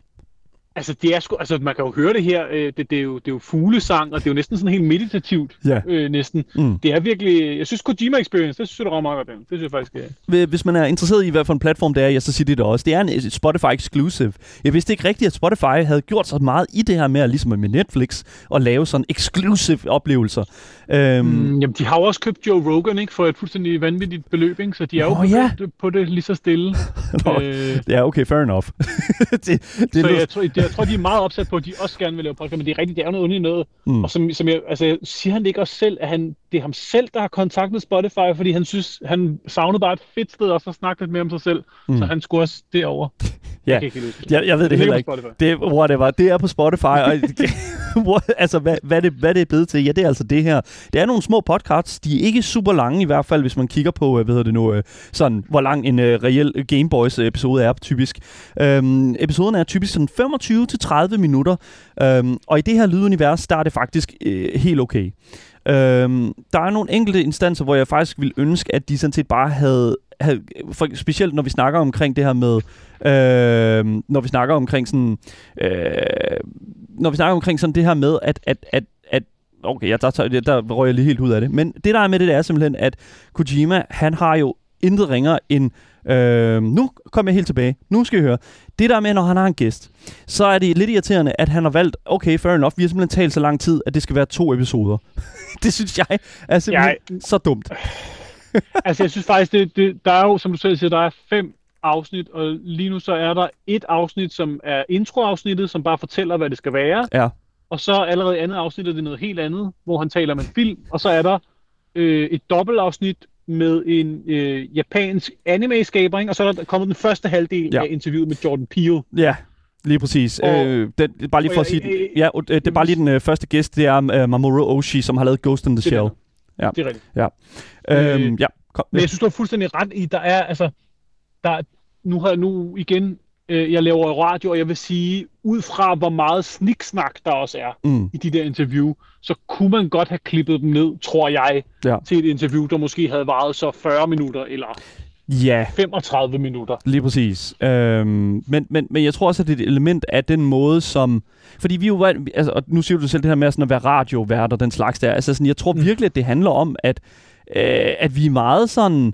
altså, det er sgu, altså, man kan jo høre det her, øh, det, det, er jo, det er jo fuglesang, og det er jo næsten sådan helt meditativt, Ja. øh, næsten. Mm. Det er virkelig... Jeg synes Kojima Experience, det synes jeg, det rammer meget godt. den. Det synes jeg faktisk, øh. Hvis man er interesseret i, hvad for en platform det er, ja, så siger det det også. Det er en Spotify exclusive. Jeg vidste ikke rigtigt, at Spotify havde gjort så meget i det her med, ligesom med Netflix, at lave sådan exclusive oplevelser. Øhm, Mm, jamen, de har jo også købt Joe Rogan, ikke? For et fuldstændig vanvittigt beløb, ikke? Så de er jo ja. på det lige så stille. Nå, øh, Ja, okay, fair enough. det, det så lyder- jeg tror, jeg, jeg tror, de er meget opsat på, at de også gerne vil lave podcast, men det er rigtigt, det er noget underligt noget. Mm. Og som, som jeg, altså, siger han ikke også selv, at han, det er ham selv, der har kontaktet Spotify, fordi han synes, han savnede bare et fedt sted også at snakke lidt mere om sig selv, Mm. så han skulle også derover. Ja. Jeg. Jeg, jeg ved det, Det heller ikke. Det, whatever. Det er på Spotify. Og, What- altså, hvad, hvad, det, hvad det er blevet til? Ja, det er altså det her. Det er nogle små podcasts. De er ikke super lange, i hvert fald, hvis man kigger på, øh, hvad hedder det nu, øh, sådan, hvor lang en uh, reel Gameboys episode er typisk. Øhm, episoden er typisk sådan 25-30 minutter. Øhm, og i det her lydunivers, der er det faktisk øh, helt okay. Øhm, der er nogle enkelte instanser, hvor jeg faktisk ville ønske, at de sådan set bare havde, havde for, specielt når vi snakker omkring det her med, øh, når vi snakker omkring sådan, øh, når vi snakker omkring sådan det her med, at, at, at, at okay, ja, der, der, der røg jeg lige helt ud af det, men det der er med det, det er simpelthen, at Kojima, han har jo intet ringer end, øh, nu kommer jeg helt tilbage, nu skal I høre, det der med, når han har en gæst, så er det lidt irriterende, at han har valgt, okay, fair enough, vi har simpelthen talt så lang tid, at det skal være to episoder. det synes jeg er simpelthen Jeg- så dumt. altså, jeg synes faktisk, det, det, der er jo, som du selv siger, der er fem afsnit, og lige nu så er der et afsnit, som er introafsnittet, som bare fortæller, hvad det skal være. Ja. Og så allerede andet afsnit er det noget helt andet, hvor han taler om en film, og så er der øh, et dobbeltafsnit med en øh, japansk anime-skaber, ikke? og så er der kommet den første halvdel Ja. af interviewet med Jordan Peele. Ja, lige præcis. Og- øh, den, bare lige for at sige, ja, øh, det er bare lige den øh, første gæst, det er øh, Mamoru Oshii, som har lavet Ghost in the Det Shell. er Ja. Det er rigtigt. Øhm, Øh, ja, kom. Men jeg synes, du har fuldstændig ret i, der er, altså, der, nu har jeg nu igen, øh, jeg laver radio, og jeg vil sige, ud fra hvor meget sniksnak der også er Mm, i de der interview, så kunne man godt have klippet dem ned, tror jeg, Ja. til et interview, der måske havde varet så 40 minutter eller ja, 35 minutter. lige præcis. Øhm, men, men, men jeg tror også, at det er et element af den måde, som... Fordi vi jo... Altså, og nu siger du selv det her med sådan at være radiovært og den slags der. Altså, sådan, jeg tror Mm. virkelig, at det handler om, at, øh, at vi er meget sådan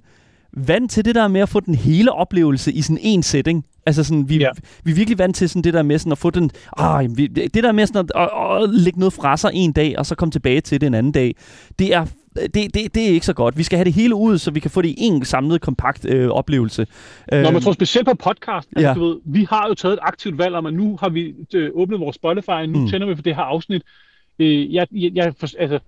vant til det der med at få den hele oplevelse i sådan en setting. Altså sådan, vi, ja. Vi er virkelig vant til sådan det der med sådan at få den, ah, vi, det der med sådan at, at, at lægge noget fra sig en dag, og så komme tilbage til det en anden dag, det er det, det, det er ikke så godt. Vi skal have det hele ud, så vi kan få det i en samlet, kompakt øh, oplevelse. Nå, men jeg tror specielt på podcast. Altså, ja. du ved, vi har jo taget et aktivt valg om, at nu har vi øh, åbnet vores Spotify, nu mm. tænder vi for det her afsnit. Øh, jeg, jeg, jeg, altså,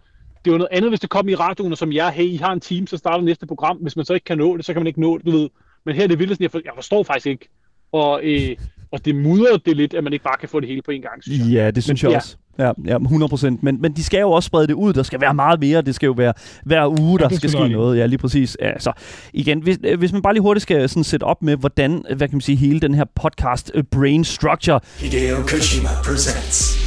det er jo noget andet, hvis det kommer i radioen, som jeg, hey, I har en team, så starter næste program. Hvis man så ikke kan nå det, så kan man ikke nå det, du ved. Men her er det vildt, jeg, for, jeg forstår faktisk ikke. Og, øh, og det mudrer det lidt, at man ikke bare kan få det hele på en gang, synes jeg. Ja, det synes Men, jeg ja. også. Ja, ja 100 procent. Men, men de skal jo også sprede det ud. Der skal være meget mere. Det skal jo være hver uge, der ja, skal ske noget. Ja, lige præcis. Ja, så igen, hvis, hvis man bare lige hurtigt skal sådan sætte op med, hvordan, hvad kan man sige, hele den her podcast uh, Brain Structure. Hideo Kojima presents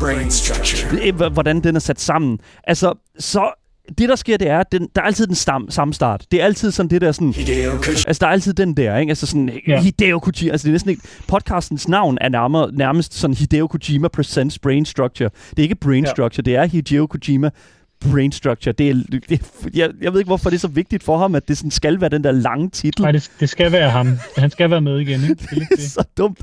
Brain Structure. Hvordan den er sat sammen. Altså, så det der sker, det er, at den, der er altid den stam, samme start. Det er altid sådan det der sådan... Hideo altså, der er altid den der, ikke? Altså sådan, ja. Hideo Kojima. Altså, det er næsten ikke... Podcastens navn er nærmere, nærmest sådan Hideo Kojima Presents Brain Structure. Det er ikke Brain ja. Structure, det er Hideo Kojima brain structure. Det er, det, jeg, jeg ved ikke, hvorfor det er så vigtigt for ham, at det sådan skal være den der lange titel. Nej, det, det skal være ham. Han skal være med igen. Ikke? Det, er, det er så dumt.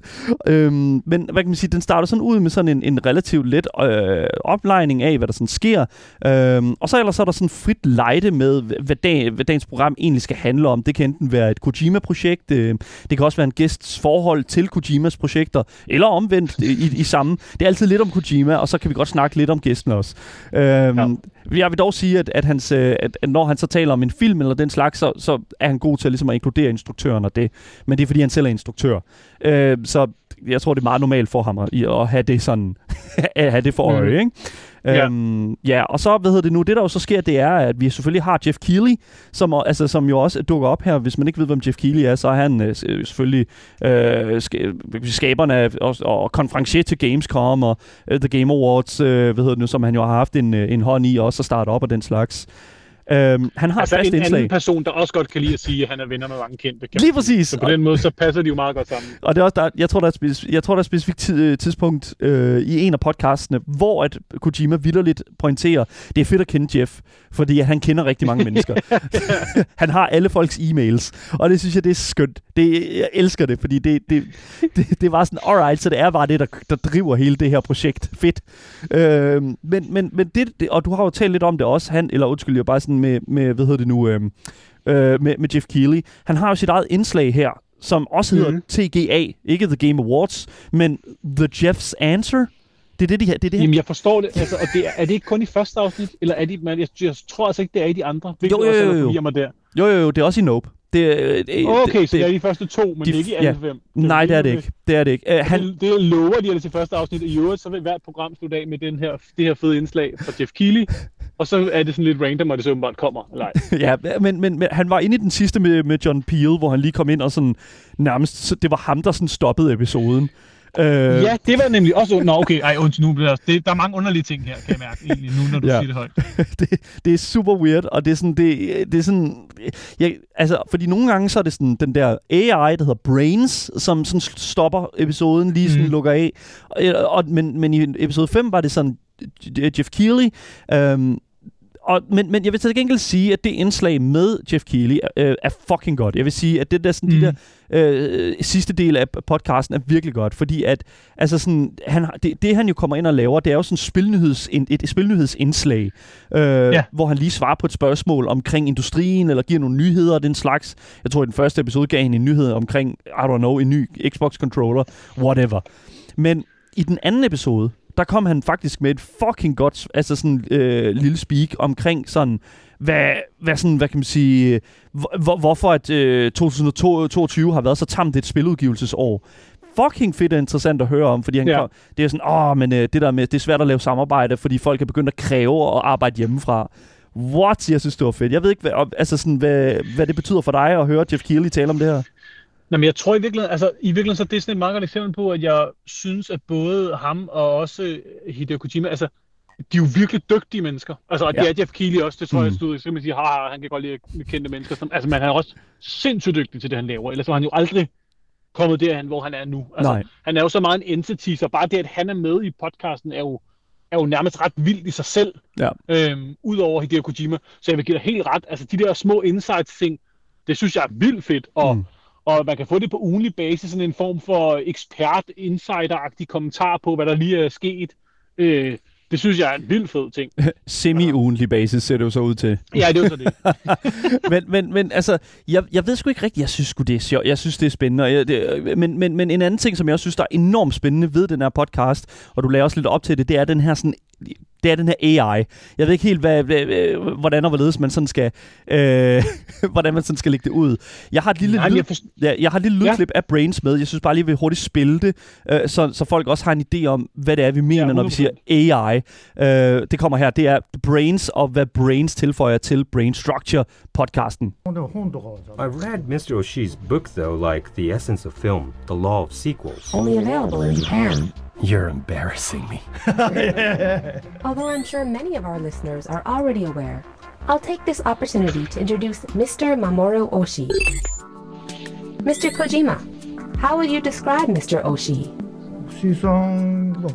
Øhm, men hvad kan man sige, den starter sådan ud med sådan en, en relativt let øh, oplejning af, hvad der sådan sker. Øhm, og så ellers så er der sådan frit lejde med, hvad, dag, hvad dagens program egentlig skal handle om. Det kan enten være et Kojima-projekt, øh, det kan også være en gæsts forhold til Kojimas projekter, eller omvendt i, i samme. Det er altid lidt om Kojima, og så kan vi godt snakke lidt om gæsten også. Øhm, ja. Jeg vil dog sige, at, at, hans, øh, at, at når han så taler om en film eller den slags, så, så er han god til ligesom at inkludere instruktøren og det. Men det er, fordi han selv er instruktør. Øh, så jeg tror, det er meget normalt for ham at, at have det sådan, at have det for øje, mm. ikke? Ja. Øhm, ja, og så, hvad hedder det nu, det der jo så sker, det er, at vi selvfølgelig har Jeff Keighley, som, altså, som jo også dukker op her. Hvis man ikke ved, hvem Jeff Keighley er, så er han øh, selvfølgelig øh, skaberne af, og, og konferencier til Gamescom og uh, The Game Awards, øh, hvad hedder det nu, som han jo har haft en, øh, en hånd i også at starte op og den slags. Øhm, han har altså et en indslag. anden person, der også godt kan lide at sige, at han er venner med mange kendte. Kan Lige præcis. Så på den måde, så passer de jo meget godt sammen. Og det er også, der, jeg, tror, der er speci- jeg tror, der er et specifikt øh, tidspunkt øh, i en af podcastene, hvor at Kojima vidderligt pointerer, det er fedt at kende Jeff, fordi han kender rigtig mange mennesker. han har alle folks e-mails, og det synes jeg, det er skønt. Det, jeg elsker det, fordi det, det, det, det var sådan, alright, så det er bare det, der, der driver hele det her projekt. Fedt. Øh, men, men, men det, det, og du har jo talt lidt om det også, han, eller undskyld, jeg bare sådan med, med hvad hedder det nu, øh, øh, med, med Jeff Keighley. Han har jo sit eget indslag her, som også hedder mm. TGA, ikke The Game Awards, men The Jeff's Answer. Det er det, de her. Det er det her. Jamen, jeg forstår det. Altså, og det er, er det ikke kun i første afsnit? Eller er det, man, jeg, jeg tror altså ikke, det er i de andre. Hvilket jo, jo, jo, jo. Også mig der. Jo, jo, jo, det er også i Nope. Det, det, okay, det, så det er de første to, men de, ikke i alle ja. fem. Det Nej, det er det ikke. Det er det ikke. Uh, han... det, det lover de det til første afsnit. I øvrigt, så vil hvert program slutte af med den her, det her fede indslag fra Jeff Keighley, og så er det sådan lidt random, og det så åbenbart kommer. Eller ja, men, men, men, han var inde i den sidste med, med John Peel, hvor han lige kom ind og sådan nærmest, så det var ham, der sådan stoppede episoden. Øh... Ja, det var nemlig også... Nå, okay, ej, undskyld, nu bliver det, der er mange underlige ting her, kan jeg mærke, egentlig, nu når du ja. siger det højt. det, det er super weird, og det er sådan... Det, det er sådan jeg, altså, fordi nogle gange, så er det sådan den der AI, der hedder Brains, som sådan stopper episoden, lige sådan mm. lukker af. Og, og, men, men i episode 5 var det sådan Jeff Keighley, øhm, og, men, men jeg vil til gengæld sige, at det indslag med Jeff Keighley øh, er fucking godt. Jeg vil sige, at det der, sådan, mm. de der øh, sidste del af podcasten er virkelig godt, fordi at altså sådan, han, det, det, han jo kommer ind og laver, det er jo sådan spilnyheds, et, et spilnyhedsindslag, øh, ja. hvor han lige svarer på et spørgsmål omkring industrien, eller giver nogle nyheder og den slags. Jeg tror, i den første episode gav han en nyhed omkring, I don't know, en ny Xbox-controller, whatever. Men i den anden episode, der kom han faktisk med et fucking godt, altså sådan øh, lille speak omkring sådan, hvad, hvad, sådan, hvad kan man sige, hvor, hvorfor at øh, 2022 har været så tamt et spiludgivelsesår. Fucking fedt og interessant at høre om, fordi han ja. kom, det er sådan, åh, men øh, det der med, det er svært at lave samarbejde, fordi folk er begyndt at kræve at arbejde hjemmefra. What? Jeg synes, det var fedt. Jeg ved ikke, hvad, altså sådan, hvad, hvad det betyder for dig at høre Jeff Keighley tale om det her. Nå, men jeg tror i virkeligheden, altså i virkeligheden så er det sådan et meget godt eksempel på, at jeg synes, at både ham og også Hideo Kojima, altså de er jo virkelig dygtige mennesker. Altså, og ja. det er Jeff Keighley også, det tror mm. jeg, stod, så man sige, haha, han kan godt lide kendte mennesker. Som, altså, man er også sindssygt dygtig til det, han laver. Ellers var han jo aldrig kommet derhen, hvor han er nu. Altså, Nej. han er jo så meget en entity, så bare det, at han er med i podcasten, er jo, er jo nærmest ret vildt i sig selv. Ja. Øhm, Udover Hideo Kojima. Så jeg vil give dig helt ret. Altså, de der små insights-ting, det synes jeg er vildt fedt. Og mm og man kan få det på ugenlig basis, sådan en form for ekspert, insider kommentar på, hvad der lige er sket. Øh, Det synes jeg er en vild fed ting. Semi-ugentlig basis ser det jo så ud til. Ja, det er jo så det. men, men, men altså, jeg, jeg ved sgu ikke rigtigt, jeg synes sgu det er sjovt, jeg synes det er spændende. Jeg, det, men, men, men en anden ting, som jeg også synes, der er enormt spændende ved den her podcast, og du lader også lidt op til det, det er den her sådan det er den her AI. Jeg ved ikke helt, hvad, hvordan og hvorledes man sådan skal, øh, hvordan man sådan skal lægge det ud. Jeg har et lille, Nej, lyd, jeg, forst- ja, jeg har et lille lydklip ja. af Brains med. Jeg synes bare lige, vi vil hurtigt spille det, øh, så, så folk også har en idé om, hvad det er, vi mener, ja, når vi siger AI. Øh, det kommer her. Det er Brains og hvad Brains tilføjer til Brain Structure podcasten. I read Mr. Oshi's book, though, like The Essence of Film, The Law of Sequels. Only available in Japan. You're embarrassing me. Although I'm sure many of our listeners are already aware, I'll take this opportunity to introduce Mr. Mamoru Oshii. Mr. Kojima, how would you describe Mr. Oshii?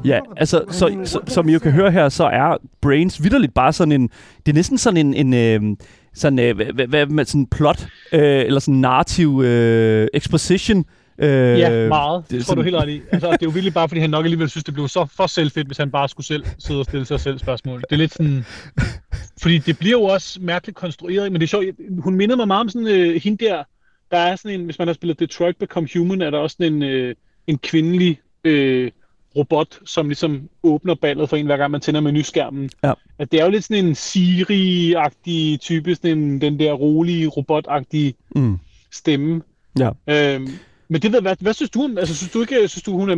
Ja, altså, så, så, som I jo kan høre her, så er Brains vidderligt bare sådan en... Det er næsten sådan en... en øh, sådan, øh, hvad, hvad, hvad, sådan plot, øh, eller sådan narrativ øh, exposition Øh, ja, meget. Det tror du helt ret i. Altså, det er jo virkelig bare, fordi han nok alligevel synes, det blev så for selvfedt, hvis han bare skulle selv sidde og stille sig selv spørgsmål. Det er lidt sådan... Fordi det bliver jo også mærkeligt konstrueret, men det er sjovt. Hun minder mig meget om sådan øh, hende der, der er sådan en, hvis man har spillet Detroit Become Human, er der også sådan en, øh, en kvindelig øh, robot, som ligesom åbner ballet for en, hver gang man tænder menuskærmen. Ja. At det er jo lidt sådan en Siri-agtig type, sådan en, den der rolige, robot-agtige mm. stemme. Ja. Øhm, men det ved hvad, hvad synes du om, altså synes du ikke, synes du hun er,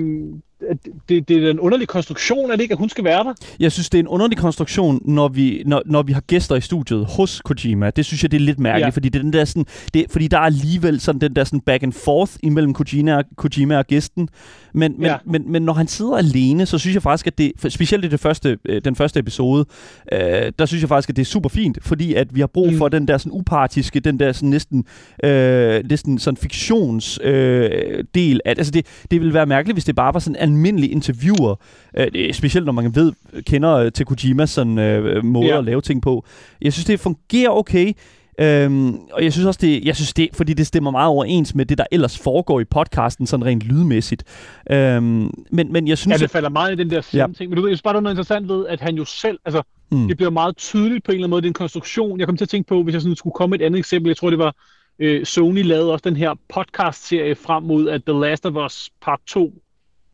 det, det er en underlig konstruktion, er det ikke, at hun skal være der? Jeg synes, det er en underlig konstruktion, når vi, når, når vi har gæster i studiet hos Kojima. Det synes jeg, det er lidt mærkeligt, ja. fordi det er den der sådan, det, fordi der er alligevel sådan den der sådan back and forth imellem Kojima, Kojima og gæsten. Men, men, ja. men, men når han sidder alene, så synes jeg faktisk, at det, specielt i det første, øh, den første episode, øh, der synes jeg faktisk, at det er super fint, fordi at vi har brug for mm. den der sådan upartiske, den der sådan næsten, øh, næsten sådan fiktions øh, del. Altså det, det ville være mærkeligt, hvis det bare var sådan almindelige interviewer, øh, specielt når man ved, kender øh, til Kojimas sådan, øh, måde ja. at lave ting på. Jeg synes, det fungerer okay. Øhm, og jeg synes også, det, jeg synes det, fordi det stemmer meget overens med det, der ellers foregår i podcasten, sådan rent lydmæssigt. Øhm, men, men jeg synes... Ja, det falder meget i den der ja. ting. Men du ved, jeg synes bare, der er noget interessant ved, at han jo selv, altså, mm. det bliver meget tydeligt på en eller anden måde, den konstruktion. Jeg kom til at tænke på, hvis jeg sådan skulle komme et andet eksempel, jeg tror, det var øh, Sony lavede også den her podcast-serie frem mod, at The Last of Us Part 2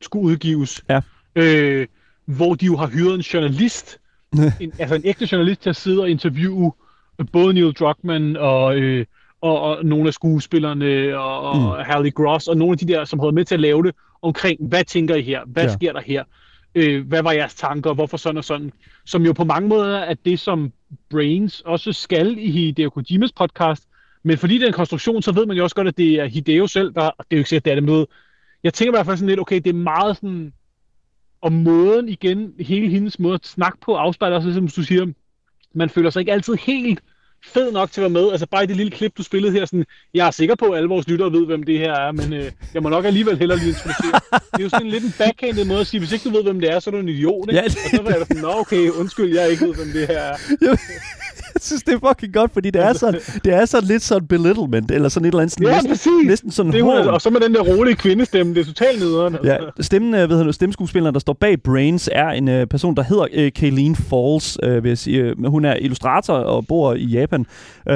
skulle udgives. Ja. Øh, hvor de jo har hyret en journalist, en, altså en ægte journalist til at sidde og interviewe både Neil Druckmann og, øh, og, og nogle af skuespillerne og, og mm. Harley Gross og nogle af de der, som havde med til at lave det, omkring, hvad tænker I her? Hvad ja. sker der her? Øh, hvad var jeres tanker? Hvorfor sådan og sådan? Som jo på mange måder er det, som Brains også skal i Hideo Kojimas podcast, men fordi det er en konstruktion, så ved man jo også godt, at det er Hideo selv, der, det er jo ikke sikkert, det er det med. Jeg tænker i hvert fald sådan lidt, okay, det er meget sådan, og måden igen, hele hendes måde at snakke på, afspejler også, som du siger, man føler sig ikke altid helt fed nok til at være med. Altså bare i det lille klip, du spillede her, sådan, jeg er sikker på, at alle vores lyttere ved, hvem det her er, men øh, jeg må nok alligevel hellere lige introducere. Det er jo sådan en lidt en backhanded måde at sige, hvis ikke du ved, hvem det er, så er du en idiot, ikke? Ja, det... Og så var jeg sådan, nå okay, undskyld, jeg ikke ved, hvem det her er. Synes, det er fucking godt, fordi det er sådan, det er sådan lidt sådan belittlement, eller sådan et eller andet sådan, ja, næsten, præcis. næsten sådan det er. Og så med den der rolige kvindestemme, det er totalt nederen. Altså. Ja, stemmen, øh, ved du, stemmeskuespilleren, der står bag Brains, er en uh, person, der hedder uh, Kayleen Falls, uh, vil jeg sige. Uh, hun er illustrator og bor i Japan, uh,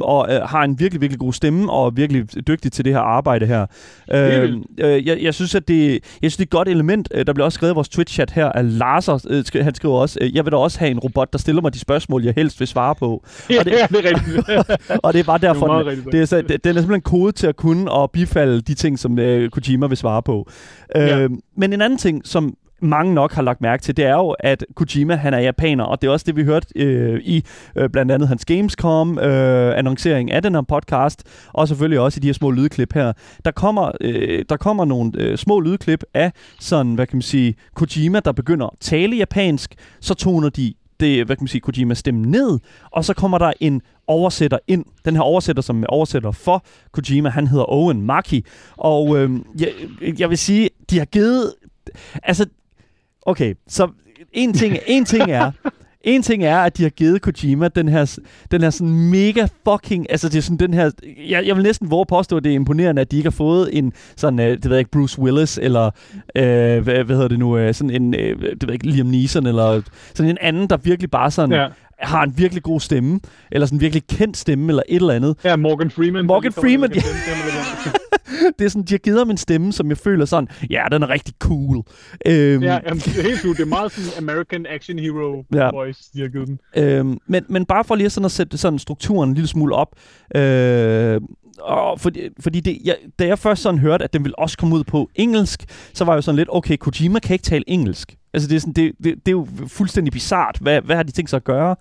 og uh, har en virkelig, virkelig god stemme, og er virkelig dygtig til det her arbejde her. Uh, uh, jeg, jeg, synes, at det, jeg synes, det er et godt element. Uh, der bliver også skrevet i vores Twitch-chat her, at Lars, uh, han skriver også, uh, jeg vil da også have en robot, der stiller mig de spørgsmål, jeg helst vil svare på. Ja, og det, ja, det er rigtigt. og det er bare derfor, det er, den, det er, så, det, den er simpelthen kode til at kunne og bifalde de ting, som uh, Kojima vil svare på. Ja. Uh, men en anden ting, som mange nok har lagt mærke til, det er jo, at Kojima, han er japaner, og det er også det, vi hørte øh, i øh, blandt andet hans Gamescom øh, annoncering af den her podcast, og selvfølgelig også i de her små lydklip her. Der kommer, øh, der kommer nogle øh, små lydklip af sådan, hvad kan man sige, Kojima, der begynder at tale japansk, så toner de det, hvad kan man sige, Kojima stemme ned, og så kommer der en oversætter ind. Den her oversætter, som er oversætter for Kojima, han hedder Owen Maki. Og øh, jeg, jeg vil sige, de har givet... Altså, okay, så en ting, en ting er, en ting er, at de har givet Kojima den her, den her sådan mega fucking, altså det er sådan den her, jeg, jeg vil næsten våge påstå, at det er imponerende, at de ikke har fået en sådan, øh, det ved jeg ikke, Bruce Willis, eller øh, hvad, hvad hedder det nu, øh, sådan en, øh, det ved jeg ikke, Liam Neeson, eller sådan en anden, der virkelig bare sådan, ja har en virkelig god stemme, eller sådan en virkelig kendt stemme, eller et eller andet. Ja, Morgan Freeman. Morgan Freeman, ja. Det er sådan, de har givet ham en stemme, som jeg føler sådan, ja, den er rigtig cool. Øhm, ja, jamen, det er helt cool. Det er meget sådan American action hero ja. voice, de har givet den. Øhm, men, men bare for lige sådan at sætte sådan strukturen en lille smule op, øh, og fordi, fordi det, jeg, da jeg først sådan hørte, at den ville også komme ud på engelsk, så var jeg jo sådan lidt, okay, Kojima kan ikke tale engelsk. Altså det er, sådan, det, det, det er jo fuldstændig bizart. Hvad, hvad har de tænkt sig at gøre?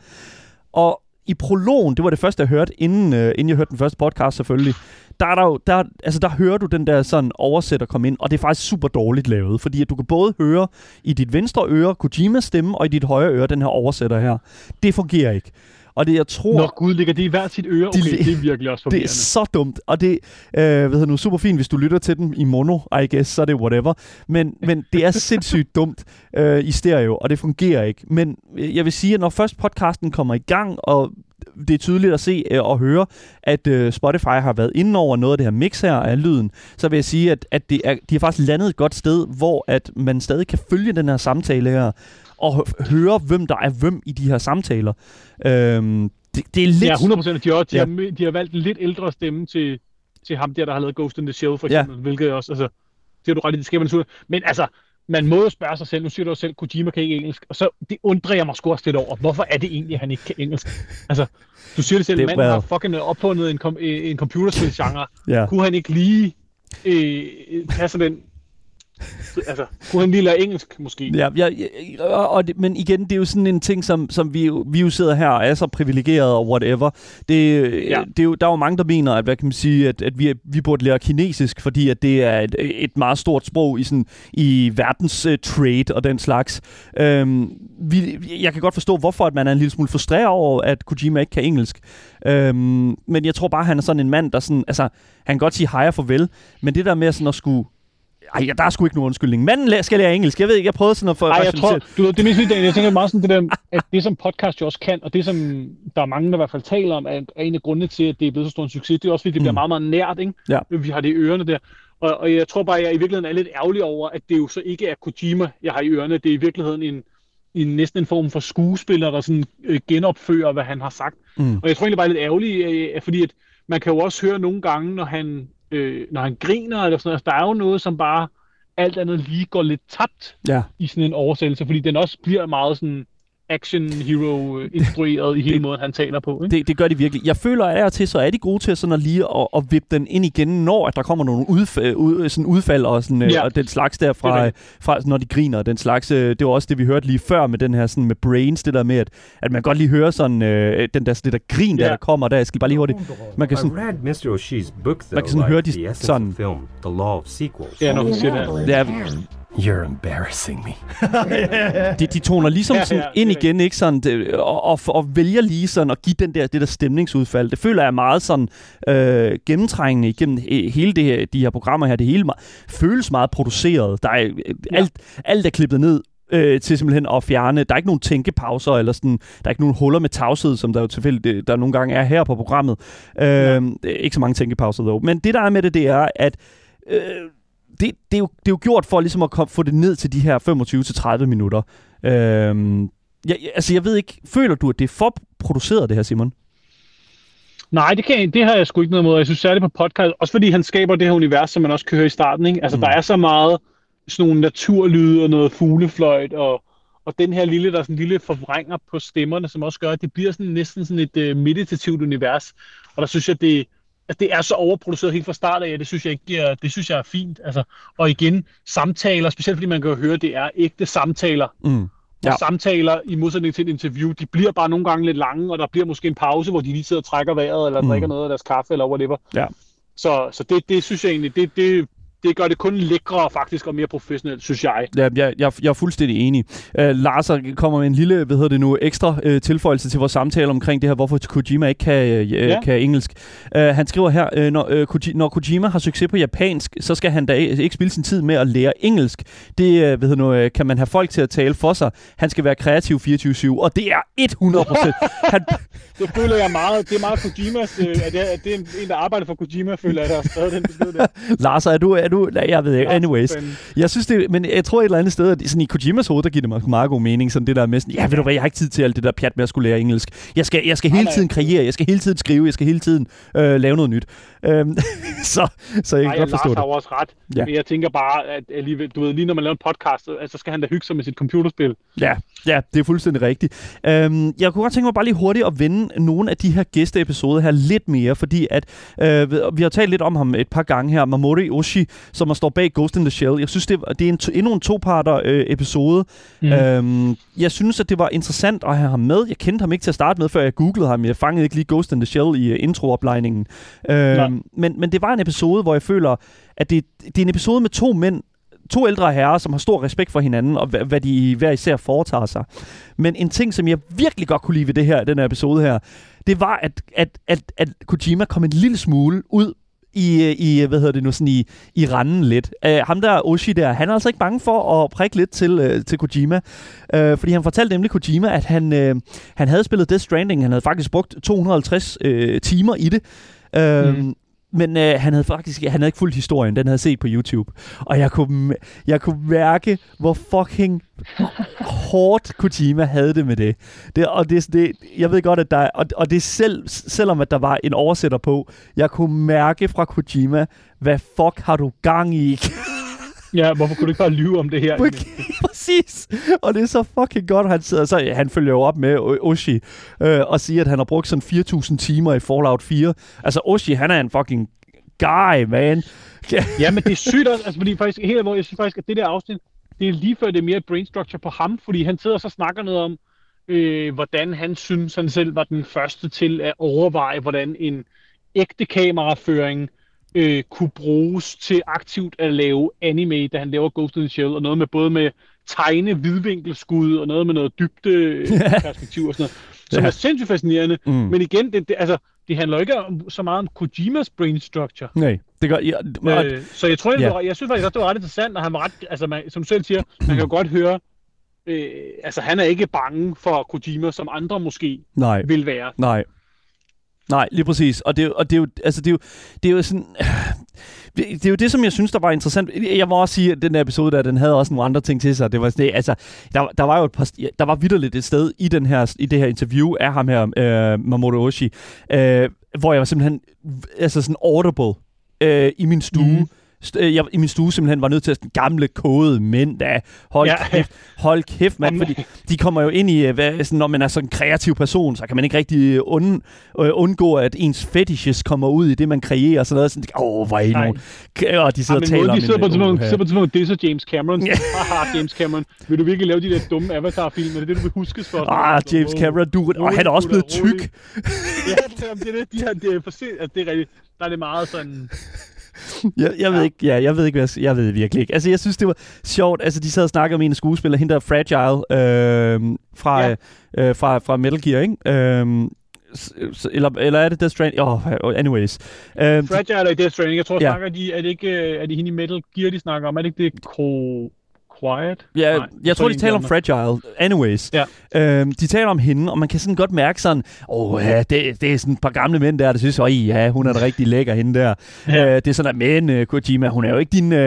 Og i prologen, det var det første, jeg hørte, inden, øh, inden jeg hørte den første podcast selvfølgelig, der, er der, jo, der, altså der hører du den der sådan oversætter komme ind, og det er faktisk super dårligt lavet, fordi at du kan både høre i dit venstre øre Kojimas stemme, og i dit højre øre den her oversætter her. Det fungerer ikke. Og det, jeg tror... Nå gud, ligger det i hvert sit øre? Okay, de, det er virkelig også forvirrende. Det er så dumt, og det øh, hvad hedder nu, super fint, hvis du lytter til den i mono, I guess, så er det whatever. Men, men det er sindssygt dumt øh, i stereo, og det fungerer ikke. Men øh, jeg vil sige, at når først podcasten kommer i gang, og det er tydeligt at se øh, og høre, at øh, Spotify har været inde over noget af det her mix her af lyden, så vil jeg sige, at, at det er, de har faktisk landet et godt sted, hvor at man stadig kan følge den her samtale her, og høre, hvem der er hvem i de her samtaler. Øhm, det, det er lidt... Ja, 100%. De har, de, ja. har, de har valgt en lidt ældre stemme til, til ham der, der har lavet Ghost in the Shell, for eksempel, ja. hvilket også, altså, det er du ret i, det skal man Men altså, man må jo spørge sig selv, nu siger du selv, Kojima kan ikke engelsk, og så det undrer jeg mig sgu også lidt over, hvorfor er det egentlig, at han ikke kan engelsk? Altså, du siger det selv, manden har fucking opfundet en, kom, en computerspil-genre. ja. Kunne han ikke lige øh, tage den altså, kunne han lige lære engelsk, måske? Ja, ja, ja og det, men igen, det er jo sådan en ting, som, som vi, vi jo sidder her og er så privilegeret og whatever. Det, ja. det er jo, der er jo mange, der mener, at, hvad kan man sige, at, at vi, vi burde lære kinesisk, fordi at det er et, et meget stort sprog i, sådan, i verdens uh, trade og den slags. Øhm, vi, jeg kan godt forstå, hvorfor at man er en lille smule frustreret over, at Kojima ikke kan engelsk. Øhm, men jeg tror bare, han er sådan en mand, der sådan, altså, han kan godt sige hej og farvel, men det der med sådan at skulle ej, der er sgu ikke nogen undskyldning. Manden skal lære engelsk. Jeg ved ikke, jeg prøvede sådan at få... Ej, jeg tror, du, det er mest jeg tænker meget sådan det der, at det som podcast jo også kan, og det som der er mange, der i hvert fald taler om, er en af grundene til, at det er blevet så stor en succes, det er også, fordi det mm. bliver meget, meget nært, ikke? Ja. Vi har det i ørerne der. Og, og jeg tror bare, jeg i virkeligheden er lidt ærgerlig over, at det jo så ikke er Kojima, jeg har i ørerne. Det er i virkeligheden en, en næsten en form for skuespiller, der sådan øh, genopfører, hvad han har sagt. Mm. Og jeg tror egentlig bare, er lidt ærgerlig, øh, fordi at man kan jo også høre nogle gange, når han øh, når han griner, eller sådan noget. Altså, der er jo noget, som bare alt andet lige går lidt tabt ja. i sådan en oversættelse, fordi den også bliver meget sådan action hero instrueret i hele det, måden, han taler på. Ikke? Det, det gør de virkelig. Jeg føler, at er til, så er de gode til sådan at lige at, at vippe den ind igen, når at der kommer nogle udfald, ud, sådan udfald og, sådan, øh, ja. og den slags der fra, fra, når de griner. Den slags, øh, det var også det, vi hørte lige før med den her sådan med brains, det der med, at, at man godt lige hører sådan, øh, den der, det der grin, der, der kommer der. Jeg skal bare lige hurtigt. Man kan sådan, I read Mr. Book, though, man kan sådan like høre de sådan. Film, The Law of Sequels. Ja, når du siger det. Ja, You're embarrassing me. de, de toner ligesom sådan ja, ja, ind igen, ikke sådan, det, og, og, og vælger lige sådan at give den der, det der stemningsudfald. Det føler jeg meget sådan øh, gennemtrængende igennem hele det her, de her programmer her. Det hele føles meget produceret. Der er, ja. alt, alt er klippet ned øh, til simpelthen at fjerne. Der er ikke nogen tænkepauser, eller sådan, der er ikke nogen huller med tavshed, som der jo tilfældigt der nogle gange er her på programmet. Øh, ja. Ikke så mange tænkepauser dog. Men det der er med det, det er, at øh, det, det, er jo, det er jo gjort for ligesom at kom, få det ned til de her 25-30 minutter. Øhm, jeg, altså, jeg ved ikke, føler du, at det er for produceret, det her, Simon? Nej, det, kan, det har jeg sgu ikke noget imod. Jeg synes særligt på podcast, også fordi han skaber det her univers, som man også kan høre i starten. Ikke? Altså, mm. der er så meget sådan nogle naturlyde og noget fuglefløjt, og, og den her lille, der er sådan en lille forvrænger på stemmerne, som også gør, at det bliver sådan, næsten sådan et uh, meditativt univers. Og der synes jeg, det, at det er så overproduceret helt fra start af, det synes jeg ikke det synes jeg er fint. Altså, og igen, samtaler, specielt fordi man kan høre, at det er ægte samtaler. Mm. Ja. Og samtaler, i modsætning til et interview, de bliver bare nogle gange lidt lange, og der bliver måske en pause, hvor de lige sidder og trækker vejret, eller mm. drikker noget af deres kaffe, eller whatever. Ja. Så, så det, det synes jeg egentlig, det, det, det gør det kun lækre faktisk og mere professionelt, synes jeg. Ja, jeg, jeg, jeg er fuldstændig enig. Uh, Lars kommer med en lille, hvad hedder det nu, ekstra uh, tilføjelse til vores samtale omkring det her, hvorfor Kojima ikke kan, uh, ja. kan engelsk. Uh, han skriver her, uh, når, uh, Koji, når Kojima har succes på japansk, så skal han da ikke spille sin tid med at lære engelsk. Det uh, ved nu, uh, kan man have folk til at tale for sig. Han skal være kreativ 24-7, og det er 100 han... Det føler jeg meget. Det er meget Kojimas, uh, at det, at det er en, der arbejder for Kojima, føler jeg, der har skrevet den besked der. Lars, er du, er du, nej, jeg ved ikke, anyways. Jeg synes det, men jeg tror et eller andet sted, at sådan i Kojimas hoved, der giver det mig meget god mening, sådan det der med sådan, ja, ved du hvad, jeg har ikke tid til alt det der pjat med at skulle lære engelsk. Jeg skal, jeg skal hele tiden kreere, jeg skal hele tiden skrive, jeg skal hele tiden øh, lave noget nyt. Øhm, så, så jeg kan godt forstå Lars det. har også ret. Ja. Men jeg tænker bare, at alligevel, du ved, lige når man laver en podcast, altså, så skal han da hygge sig med sit computerspil. Ja, ja, det er fuldstændig rigtigt. Øhm, jeg kunne godt tænke mig bare lige hurtigt at vende nogle af de her gæsteepisoder her lidt mere, fordi at øh, vi har talt lidt om ham et par gange her, Mamori Oshi, som står bag Ghost in the Shell. Jeg synes, det, det er en, endnu en to-parter øh, episode. Mm. Øhm, jeg synes, at det var interessant at have ham med. Jeg kendte ham ikke til at starte med, før jeg googlede ham. Jeg fangede ikke lige Ghost in the Shell i uh, introoplejningen. Øhm, men, men det var en episode, hvor jeg føler, at det, det er en episode med to mænd, to ældre herrer, som har stor respekt for hinanden, og hvad, hvad de hver især foretager sig. Men en ting, som jeg virkelig godt kunne lide ved det her, den her episode her, det var, at, at, at, at Kojima kom en lille smule ud i, øh, i hvad hedder det nu, sådan i, i randen lidt. Uh, ham der, Oshi der, han er altså ikke bange for at prikke lidt til, uh, til Kojima. Uh, fordi han fortalte nemlig Kojima, at han, uh, han havde spillet Death Stranding. Han havde faktisk brugt 250 uh, timer i det. Uh, mm. Men øh, han havde faktisk han havde ikke fulgt historien, den havde set på YouTube. Og jeg kunne, jeg kunne mærke, hvor fucking hårdt Kojima havde det med det. det og det, det, jeg ved godt, at der og, og det selv, selvom at der var en oversætter på, jeg kunne mærke fra Kojima, hvad fuck har du gang i? Ja, hvorfor kunne du ikke bare lyve om det her? Præcis. Og det er så fucking godt, han sidder. Så han følger jo op med Oshi øh, og siger, at han har brugt sådan 4.000 timer i Fallout 4. Altså, Oshi, han er en fucking guy, man. ja, men det er sygt også, altså, fordi faktisk, helt hvor jeg synes faktisk, at det der afsnit, det er lige før det er mere brain structure på ham, fordi han sidder og så snakker noget om, øh, hvordan han synes, han selv var den første til at overveje, hvordan en ægte kameraføring øh, kunne bruges til aktivt at lave anime, da han laver Ghost in the Shell, og noget med både med tegne vidvinkelskud, og noget med noget dybde perspektiv og sådan noget, som ja. er sindssygt fascinerende. Mm. Men igen, det, det, altså, det handler ikke om, så meget om Kojimas brain structure. Nej, det gør... Ja, øh, så jeg tror, ja. var, jeg synes faktisk, at det var ret interessant, og han var ret, altså man, som du selv siger, man kan jo godt høre, øh, altså han er ikke bange for Kojima, som andre måske Nej. vil være. Nej. Nej, lige præcis. Og det, og det er jo, altså det er jo, det er jo sådan... Det er jo det, som jeg synes, der var interessant. Jeg må også sige, at den her episode der, den havde også nogle andre ting til sig. Det var sådan, det, altså, der, der var jo et par, der var vidderligt et sted i, den her, i det her interview af ham her, øh, Mamoru Oshii, øh, hvor jeg var simpelthen altså sådan audible øh, i min stue. Mm jeg, i min stue simpelthen var nødt til at sådan gamle, kode mænd, der hold, ja. kæft, hold kæft, mand, fordi de kommer jo ind i, øh, hvad, sådan, når man er sådan en kreativ person, så kan man ikke rigtig und, øh, undgå, at ens fetishes kommer ud i det, man kreerer, og sådan noget, sådan, åh, oh, hvor er I nu? Og de sidder ja, og taler om de sidder på sådan sidder på sådan det er så James Cameron, ja. haha, James Cameron, vil du virkelig lave de der dumme Avatar-film, er det det, du vil huskes for? Ah, James Cameron, du, og han er også blevet tyk. ja, det er det, de har, det er, for, altså, det er rigtigt, der er det meget sådan jeg, jeg ved ikke, ja, jeg ved ikke, hvad jeg, jeg ved virkelig ikke. Altså, jeg synes, det var sjovt. Altså, de sad og snakkede med en skuespiller, hende der Fragile, øh, fra, ja. øh, fra, fra Metal Gear, ikke? Øh, eller, eller er det Death Stranding? Oh, anyways. Uh, Fragile er Death Stranding. Jeg tror, ja. snakker de, er det ikke, er det hende i Metal Gear, de snakker om? Er det ikke det Ko... Quiet? Ja, Nej, jeg tror, de taler om Fragile. Anyways. Ja. Øhm, de taler om hende, og man kan sådan godt mærke sådan, åh, oh, ja, det, det er sådan et par gamle mænd der, der synes, åh, ja, hun er da rigtig lækker, hende der. Ja. Øh, det er sådan, at men, uh, Kojima, hun er jo ikke din, uh,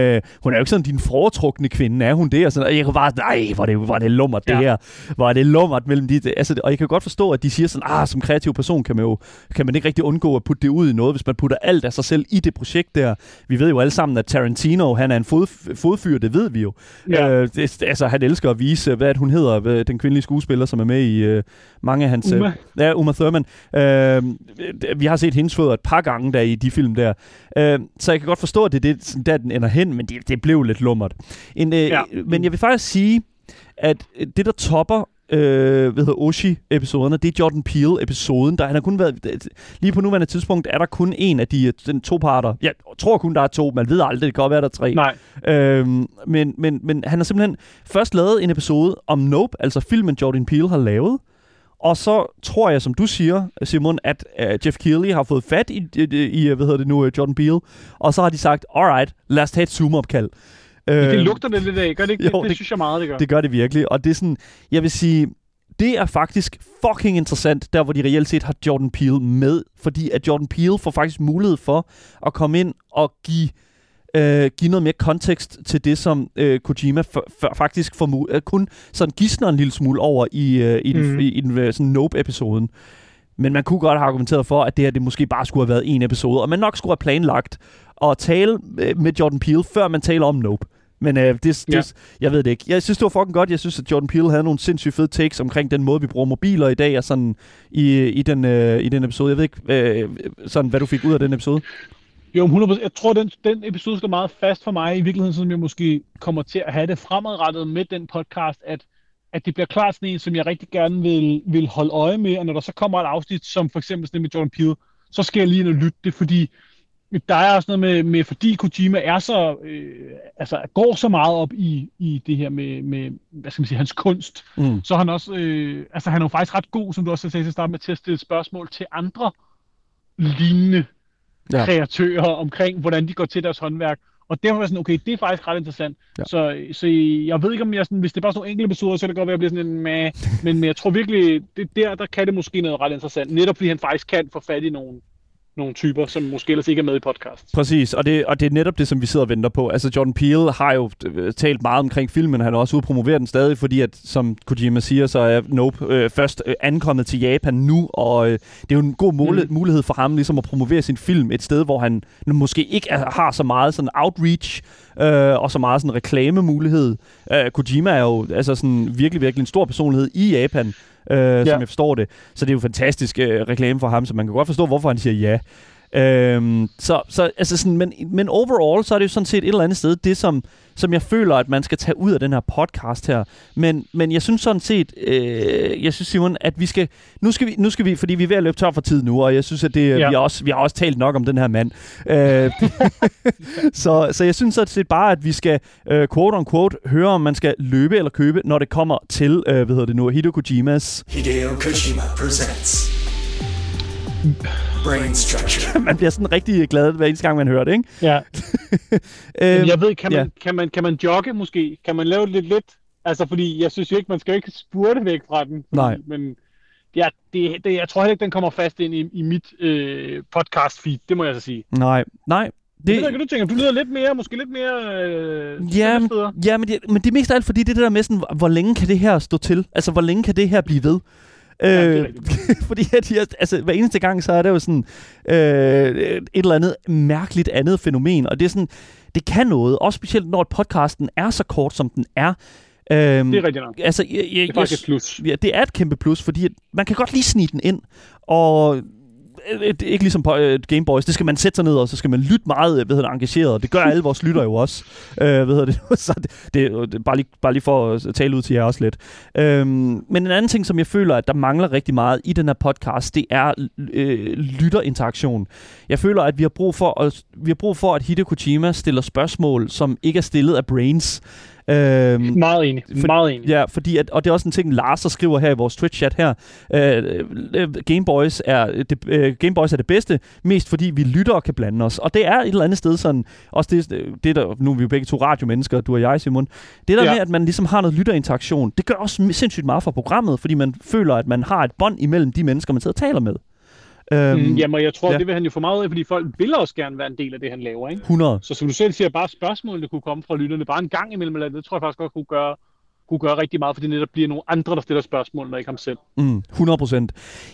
hun er jo ikke sådan din foretrukne kvinde, er hun det? Og, sådan, og jeg kan bare, nej, hvor er det, hvor er det lummert, ja. det her. Hvor er det lummert mellem de, altså, og jeg kan godt forstå, at de siger sådan, ah, som kreativ person kan man jo, kan man ikke rigtig undgå at putte det ud i noget, hvis man putter alt af sig selv i det projekt der. Vi ved jo alle sammen, at Tarantino, han er en fod, fodfyr, det ved vi jo. Ja. Øh, det, altså, han elsker at vise, hvad hun hedder, den kvindelige skuespiller, som er med i øh, mange af hans... Uma. Øh, ja, Uma Thurman. Øh, vi har set hendes fødder et par gange der i de film der. Øh, så jeg kan godt forstå, at det er det, der den ender hen, men det, det blev lidt lummert. En, øh, ja. Men jeg vil faktisk sige, at det, der topper øh, hvad hedder Oshi-episoderne, det er Jordan Peele-episoden. Der, han har kun været, lige på nuværende tidspunkt er der kun en af de den to parter. Jeg tror kun, der er to, man ved aldrig, det kan godt være, der er tre. Nej. Øhm, men, men, men han har simpelthen først lavet en episode om Nope, altså filmen Jordan Peele har lavet, og så tror jeg, som du siger, Simon, at uh, Jeff Keighley har fået fat i, i, i, hvad hedder det nu, øh, Jordan Peele, og så har de sagt, alright, lad os tage et Zoom-opkald. Det øhm, lugter det lidt af, gør det ikke? Jo, det, det, det synes jeg meget, det gør. Det gør det virkelig, og det er sådan, jeg vil sige, det er faktisk fucking interessant, der hvor de reelt set har Jordan Peele med, fordi at Jordan Peele får faktisk mulighed for at komme ind og give øh, give noget mere kontekst til det, som øh, Kojima faktisk får øh, kun sådan gidsner en lille smule over i, øh, i, den, mm. i, i den øh, sådan Nope-episoden. Men man kunne godt have argumenteret for, at det her det måske bare skulle have været en episode, og man nok skulle have planlagt at tale øh, med Jordan Peele, før man taler om Nope. Men øh, det, det, ja. jeg ved det ikke. Jeg synes, det var fucking godt. Jeg synes, at Jordan Peele havde nogle sindssygt fede takes omkring den måde, vi bruger mobiler i dag, og sådan i, i, den, øh, i den episode. Jeg ved ikke, øh, sådan, hvad du fik ud af den episode. Jo, 100%. Jeg tror, den, den episode skal meget fast for mig, i virkeligheden, som jeg måske kommer til at have det fremadrettet med den podcast, at, at det bliver klart sådan en, som jeg rigtig gerne vil, vil holde øje med, og når der så kommer et afsnit, som for eksempel sådan med Jordan Peele, så skal jeg lige ind og lytte det, fordi der er også noget med, med fordi Kojima er så, øh, altså går så meget op i, i det her med, med, hvad skal man sige, hans kunst, mm. så han også, øh, altså han er jo faktisk ret god, som du også sagde til at starte med, til at stille spørgsmål til andre lignende ja. kreatører omkring, hvordan de går til deres håndværk. Og derfor var sådan, okay, det er faktisk ret interessant. Ja. Så, så jeg ved ikke, om jeg sådan, hvis det er bare sådan nogle enkelte episoder, så kan det godt være, at jeg bliver sådan en med, men, men jeg tror virkelig, det, der, der kan det måske noget ret interessant. Netop fordi han faktisk kan få fat i nogle, nogle typer, som måske ellers ikke er med i podcast. Præcis, og det, og det er netop det, som vi sidder og venter på. Altså Jordan Peele har jo øh, talt meget omkring filmen, han har også udpromoveret den stadig, fordi at, som Kojima siger, så er Nope øh, først øh, ankommet til Japan nu, og øh, det er jo en god mul- mm. mulighed for ham ligesom at promovere sin film et sted, hvor han måske ikke er, har så meget sådan outreach, øh, og så meget sådan reklamemulighed. Øh, Kojima er jo altså sådan virkelig, virkelig en stor personlighed i Japan, øh, ja. som jeg forstår det. Så det er jo fantastisk øh, reklame for ham, så man kan godt forstå, hvorfor han siger ja. Øhm, så, så altså sådan, men, men overall, så er det jo sådan set et eller andet sted, det som, som jeg føler, at man skal tage ud af den her podcast her. Men, men jeg synes sådan set, øh, jeg synes Simon, at vi skal, nu skal vi, nu skal vi, fordi vi er ved at løbe tør for tid nu, og jeg synes, at det, ja. vi, har også, vi har også talt nok om den her mand. Øh, så, så jeg synes sådan set bare, at vi skal, øh, quote on quote, høre, om man skal løbe eller købe, når det kommer til, øh, hvad hedder det nu, Hideo Kojimas... Hideo Kojima presents Brain structure. man bliver sådan rigtig glad hver eneste gang, man hører det, ikke? Ja. øhm, jeg ved, kan man, ja. kan, man, kan man jogge måske? Kan man lave det lidt lidt? Altså, fordi jeg synes jo ikke, man skal jo ikke spurte væk fra den. Fordi, Nej. Men ja, det, det, jeg tror heller ikke, den kommer fast ind i, i mit øh, podcast feed, det må jeg så sige. Nej, nej. Det, det, du tænker, du lyder lidt mere, måske lidt mere øh, ja, men, ja, men det, men det er mest af alt, fordi det, det der med sådan, hvor længe kan det her stå til? Altså, hvor længe kan det her blive ved? Øh, fordi at jeg, altså, hver eneste gang, så er det jo sådan øh, et eller andet mærkeligt andet fænomen, og det er sådan, det kan noget, også specielt når podcasten er så kort, som den er. Øhm, det er rigtigt nok. Altså, jeg, jeg, det er faktisk et plus. Ja, det er et kæmpe plus, fordi man kan godt lige snige den ind, og Øh, øh, det er ikke ligesom på uh, øh, Game Boys. Det skal man sætte sig ned, og så skal man lytte meget hvad hedder det, engageret. Det gør alle vores lytter jo også. Uh, hvad hedder det? så det, det, det, bare, lige, bare lige for at tale ud til jer også lidt. Uh, men en anden ting, som jeg føler, at der mangler rigtig meget i den her podcast, det er uh, lytterinteraktion. Jeg føler, at vi har brug for at, vi har brug for, at Hideo Kojima stiller spørgsmål, som ikke er stillet af brains. Øhm, meget enig. For, meget enig. Ja, fordi at, og det er også en ting, Lars skriver her i vores Twitch-chat her. Øh, øh, Game, Boys er det, øh, Game Boys er det bedste, mest fordi vi lytter og kan blande os. Og det er et eller andet sted sådan, også det, det der, nu er vi jo begge to radiomennesker, du og jeg, Simon. Det der ja. med, at man ligesom har noget lytterinteraktion, det gør også sindssygt meget for programmet, fordi man føler, at man har et bånd imellem de mennesker, man sidder og taler med. Øhm, mm, jamen, jeg tror, ja. det vil han jo få meget af, fordi folk vil også gerne være en del af det, han laver. Ikke? 100. Så som du selv siger, bare spørgsmålene kunne komme fra lytterne, bare en gang imellem, eller det tror jeg faktisk godt kunne gøre, kunne gøre rigtig meget, fordi det netop bliver nogle andre, der stiller spørgsmål, når ikke ham selv. Mm, 100 procent.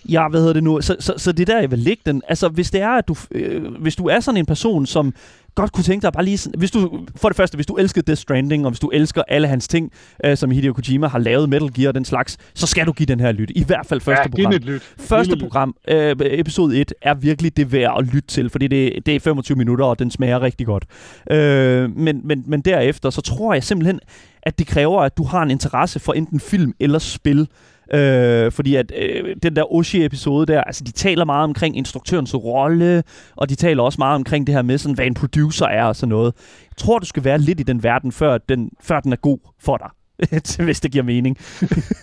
Ja, hvad hedder det nu? Så, så, så det der, jeg vil lægge den. Altså, hvis det er, at du, øh, hvis du er sådan en person, som godt kunne tænke dig bare lige sådan, hvis du, for det første, hvis du elsker Death Stranding, og hvis du elsker alle hans ting, øh, som Hideo Kojima har lavet, Metal Gear og den slags, så skal du give den her lyt. I hvert fald første ja, program. Lyt. Første program, øh, episode 1, er virkelig det værd at lytte til, fordi det, det er 25 minutter, og den smager rigtig godt. Øh, men, men, men derefter, så tror jeg simpelthen, at det kræver, at du har en interesse for enten film eller spil. Øh, fordi at øh, den der Oshie-episode der, altså de taler meget omkring instruktørens rolle, og de taler også meget omkring det her med, sådan, hvad en producer er og sådan noget. Jeg tror, du skal være lidt i den verden, før den, før den er god for dig. hvis det giver mening.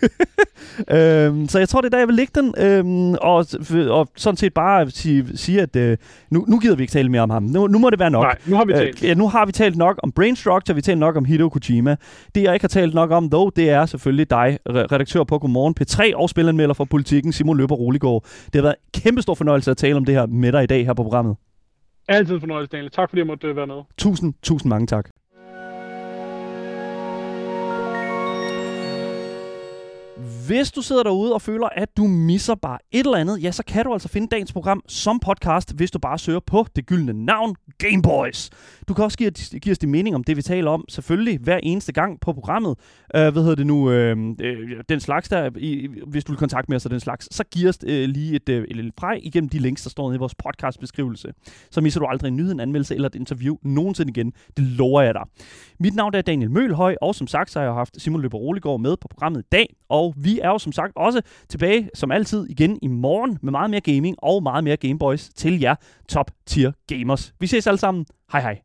øhm, så jeg tror, det er der, jeg vil lægge den. Øhm, og, og sådan set bare sige, sige at øh, nu, nu gider vi ikke tale mere om ham. Nu, nu må det være nok. Nej, nu har vi talt. Øh, ja, nu har vi talt nok om Brain Structure, vi har talt nok om Hideo Kojima. Det, jeg ikke har talt nok om, dog, det er selvfølgelig dig, redaktør på Godmorgen P3 og spilanmelder for Politikken, Simon Løber Roligård. Det har været en kæmpe stor fornøjelse at tale om det her med dig i dag her på programmet. Altid fornøjelse, Daniel. Tak fordi jeg måtte øh, være med. Tusind, tusind mange tak. Hvis du sidder derude og føler, at du misser bare et eller andet, ja, så kan du altså finde dagens program som podcast, hvis du bare søger på det gyldne navn, Gameboys. Du kan også give, give os din mening om det, vi taler om, selvfølgelig hver eneste gang på programmet. Uh, hvad hedder det nu? Uh, den slags der, i, hvis du vil kontakte med os den slags, så giv os uh, lige et, uh, et lille præg igennem de links, der står nede i vores podcastbeskrivelse. Så misser du aldrig en nyhed, en anmeldelse eller et interview nogensinde igen. Det lover jeg dig. Mit navn er Daniel Mølhøj, og som sagt, så har jeg haft Simon Løber Roligård med på programmet i dag, og vi er jo som sagt også tilbage, som altid, igen i morgen med meget mere gaming og meget mere Gameboys til jer top tier gamers. Vi ses alle sammen. Hej hej.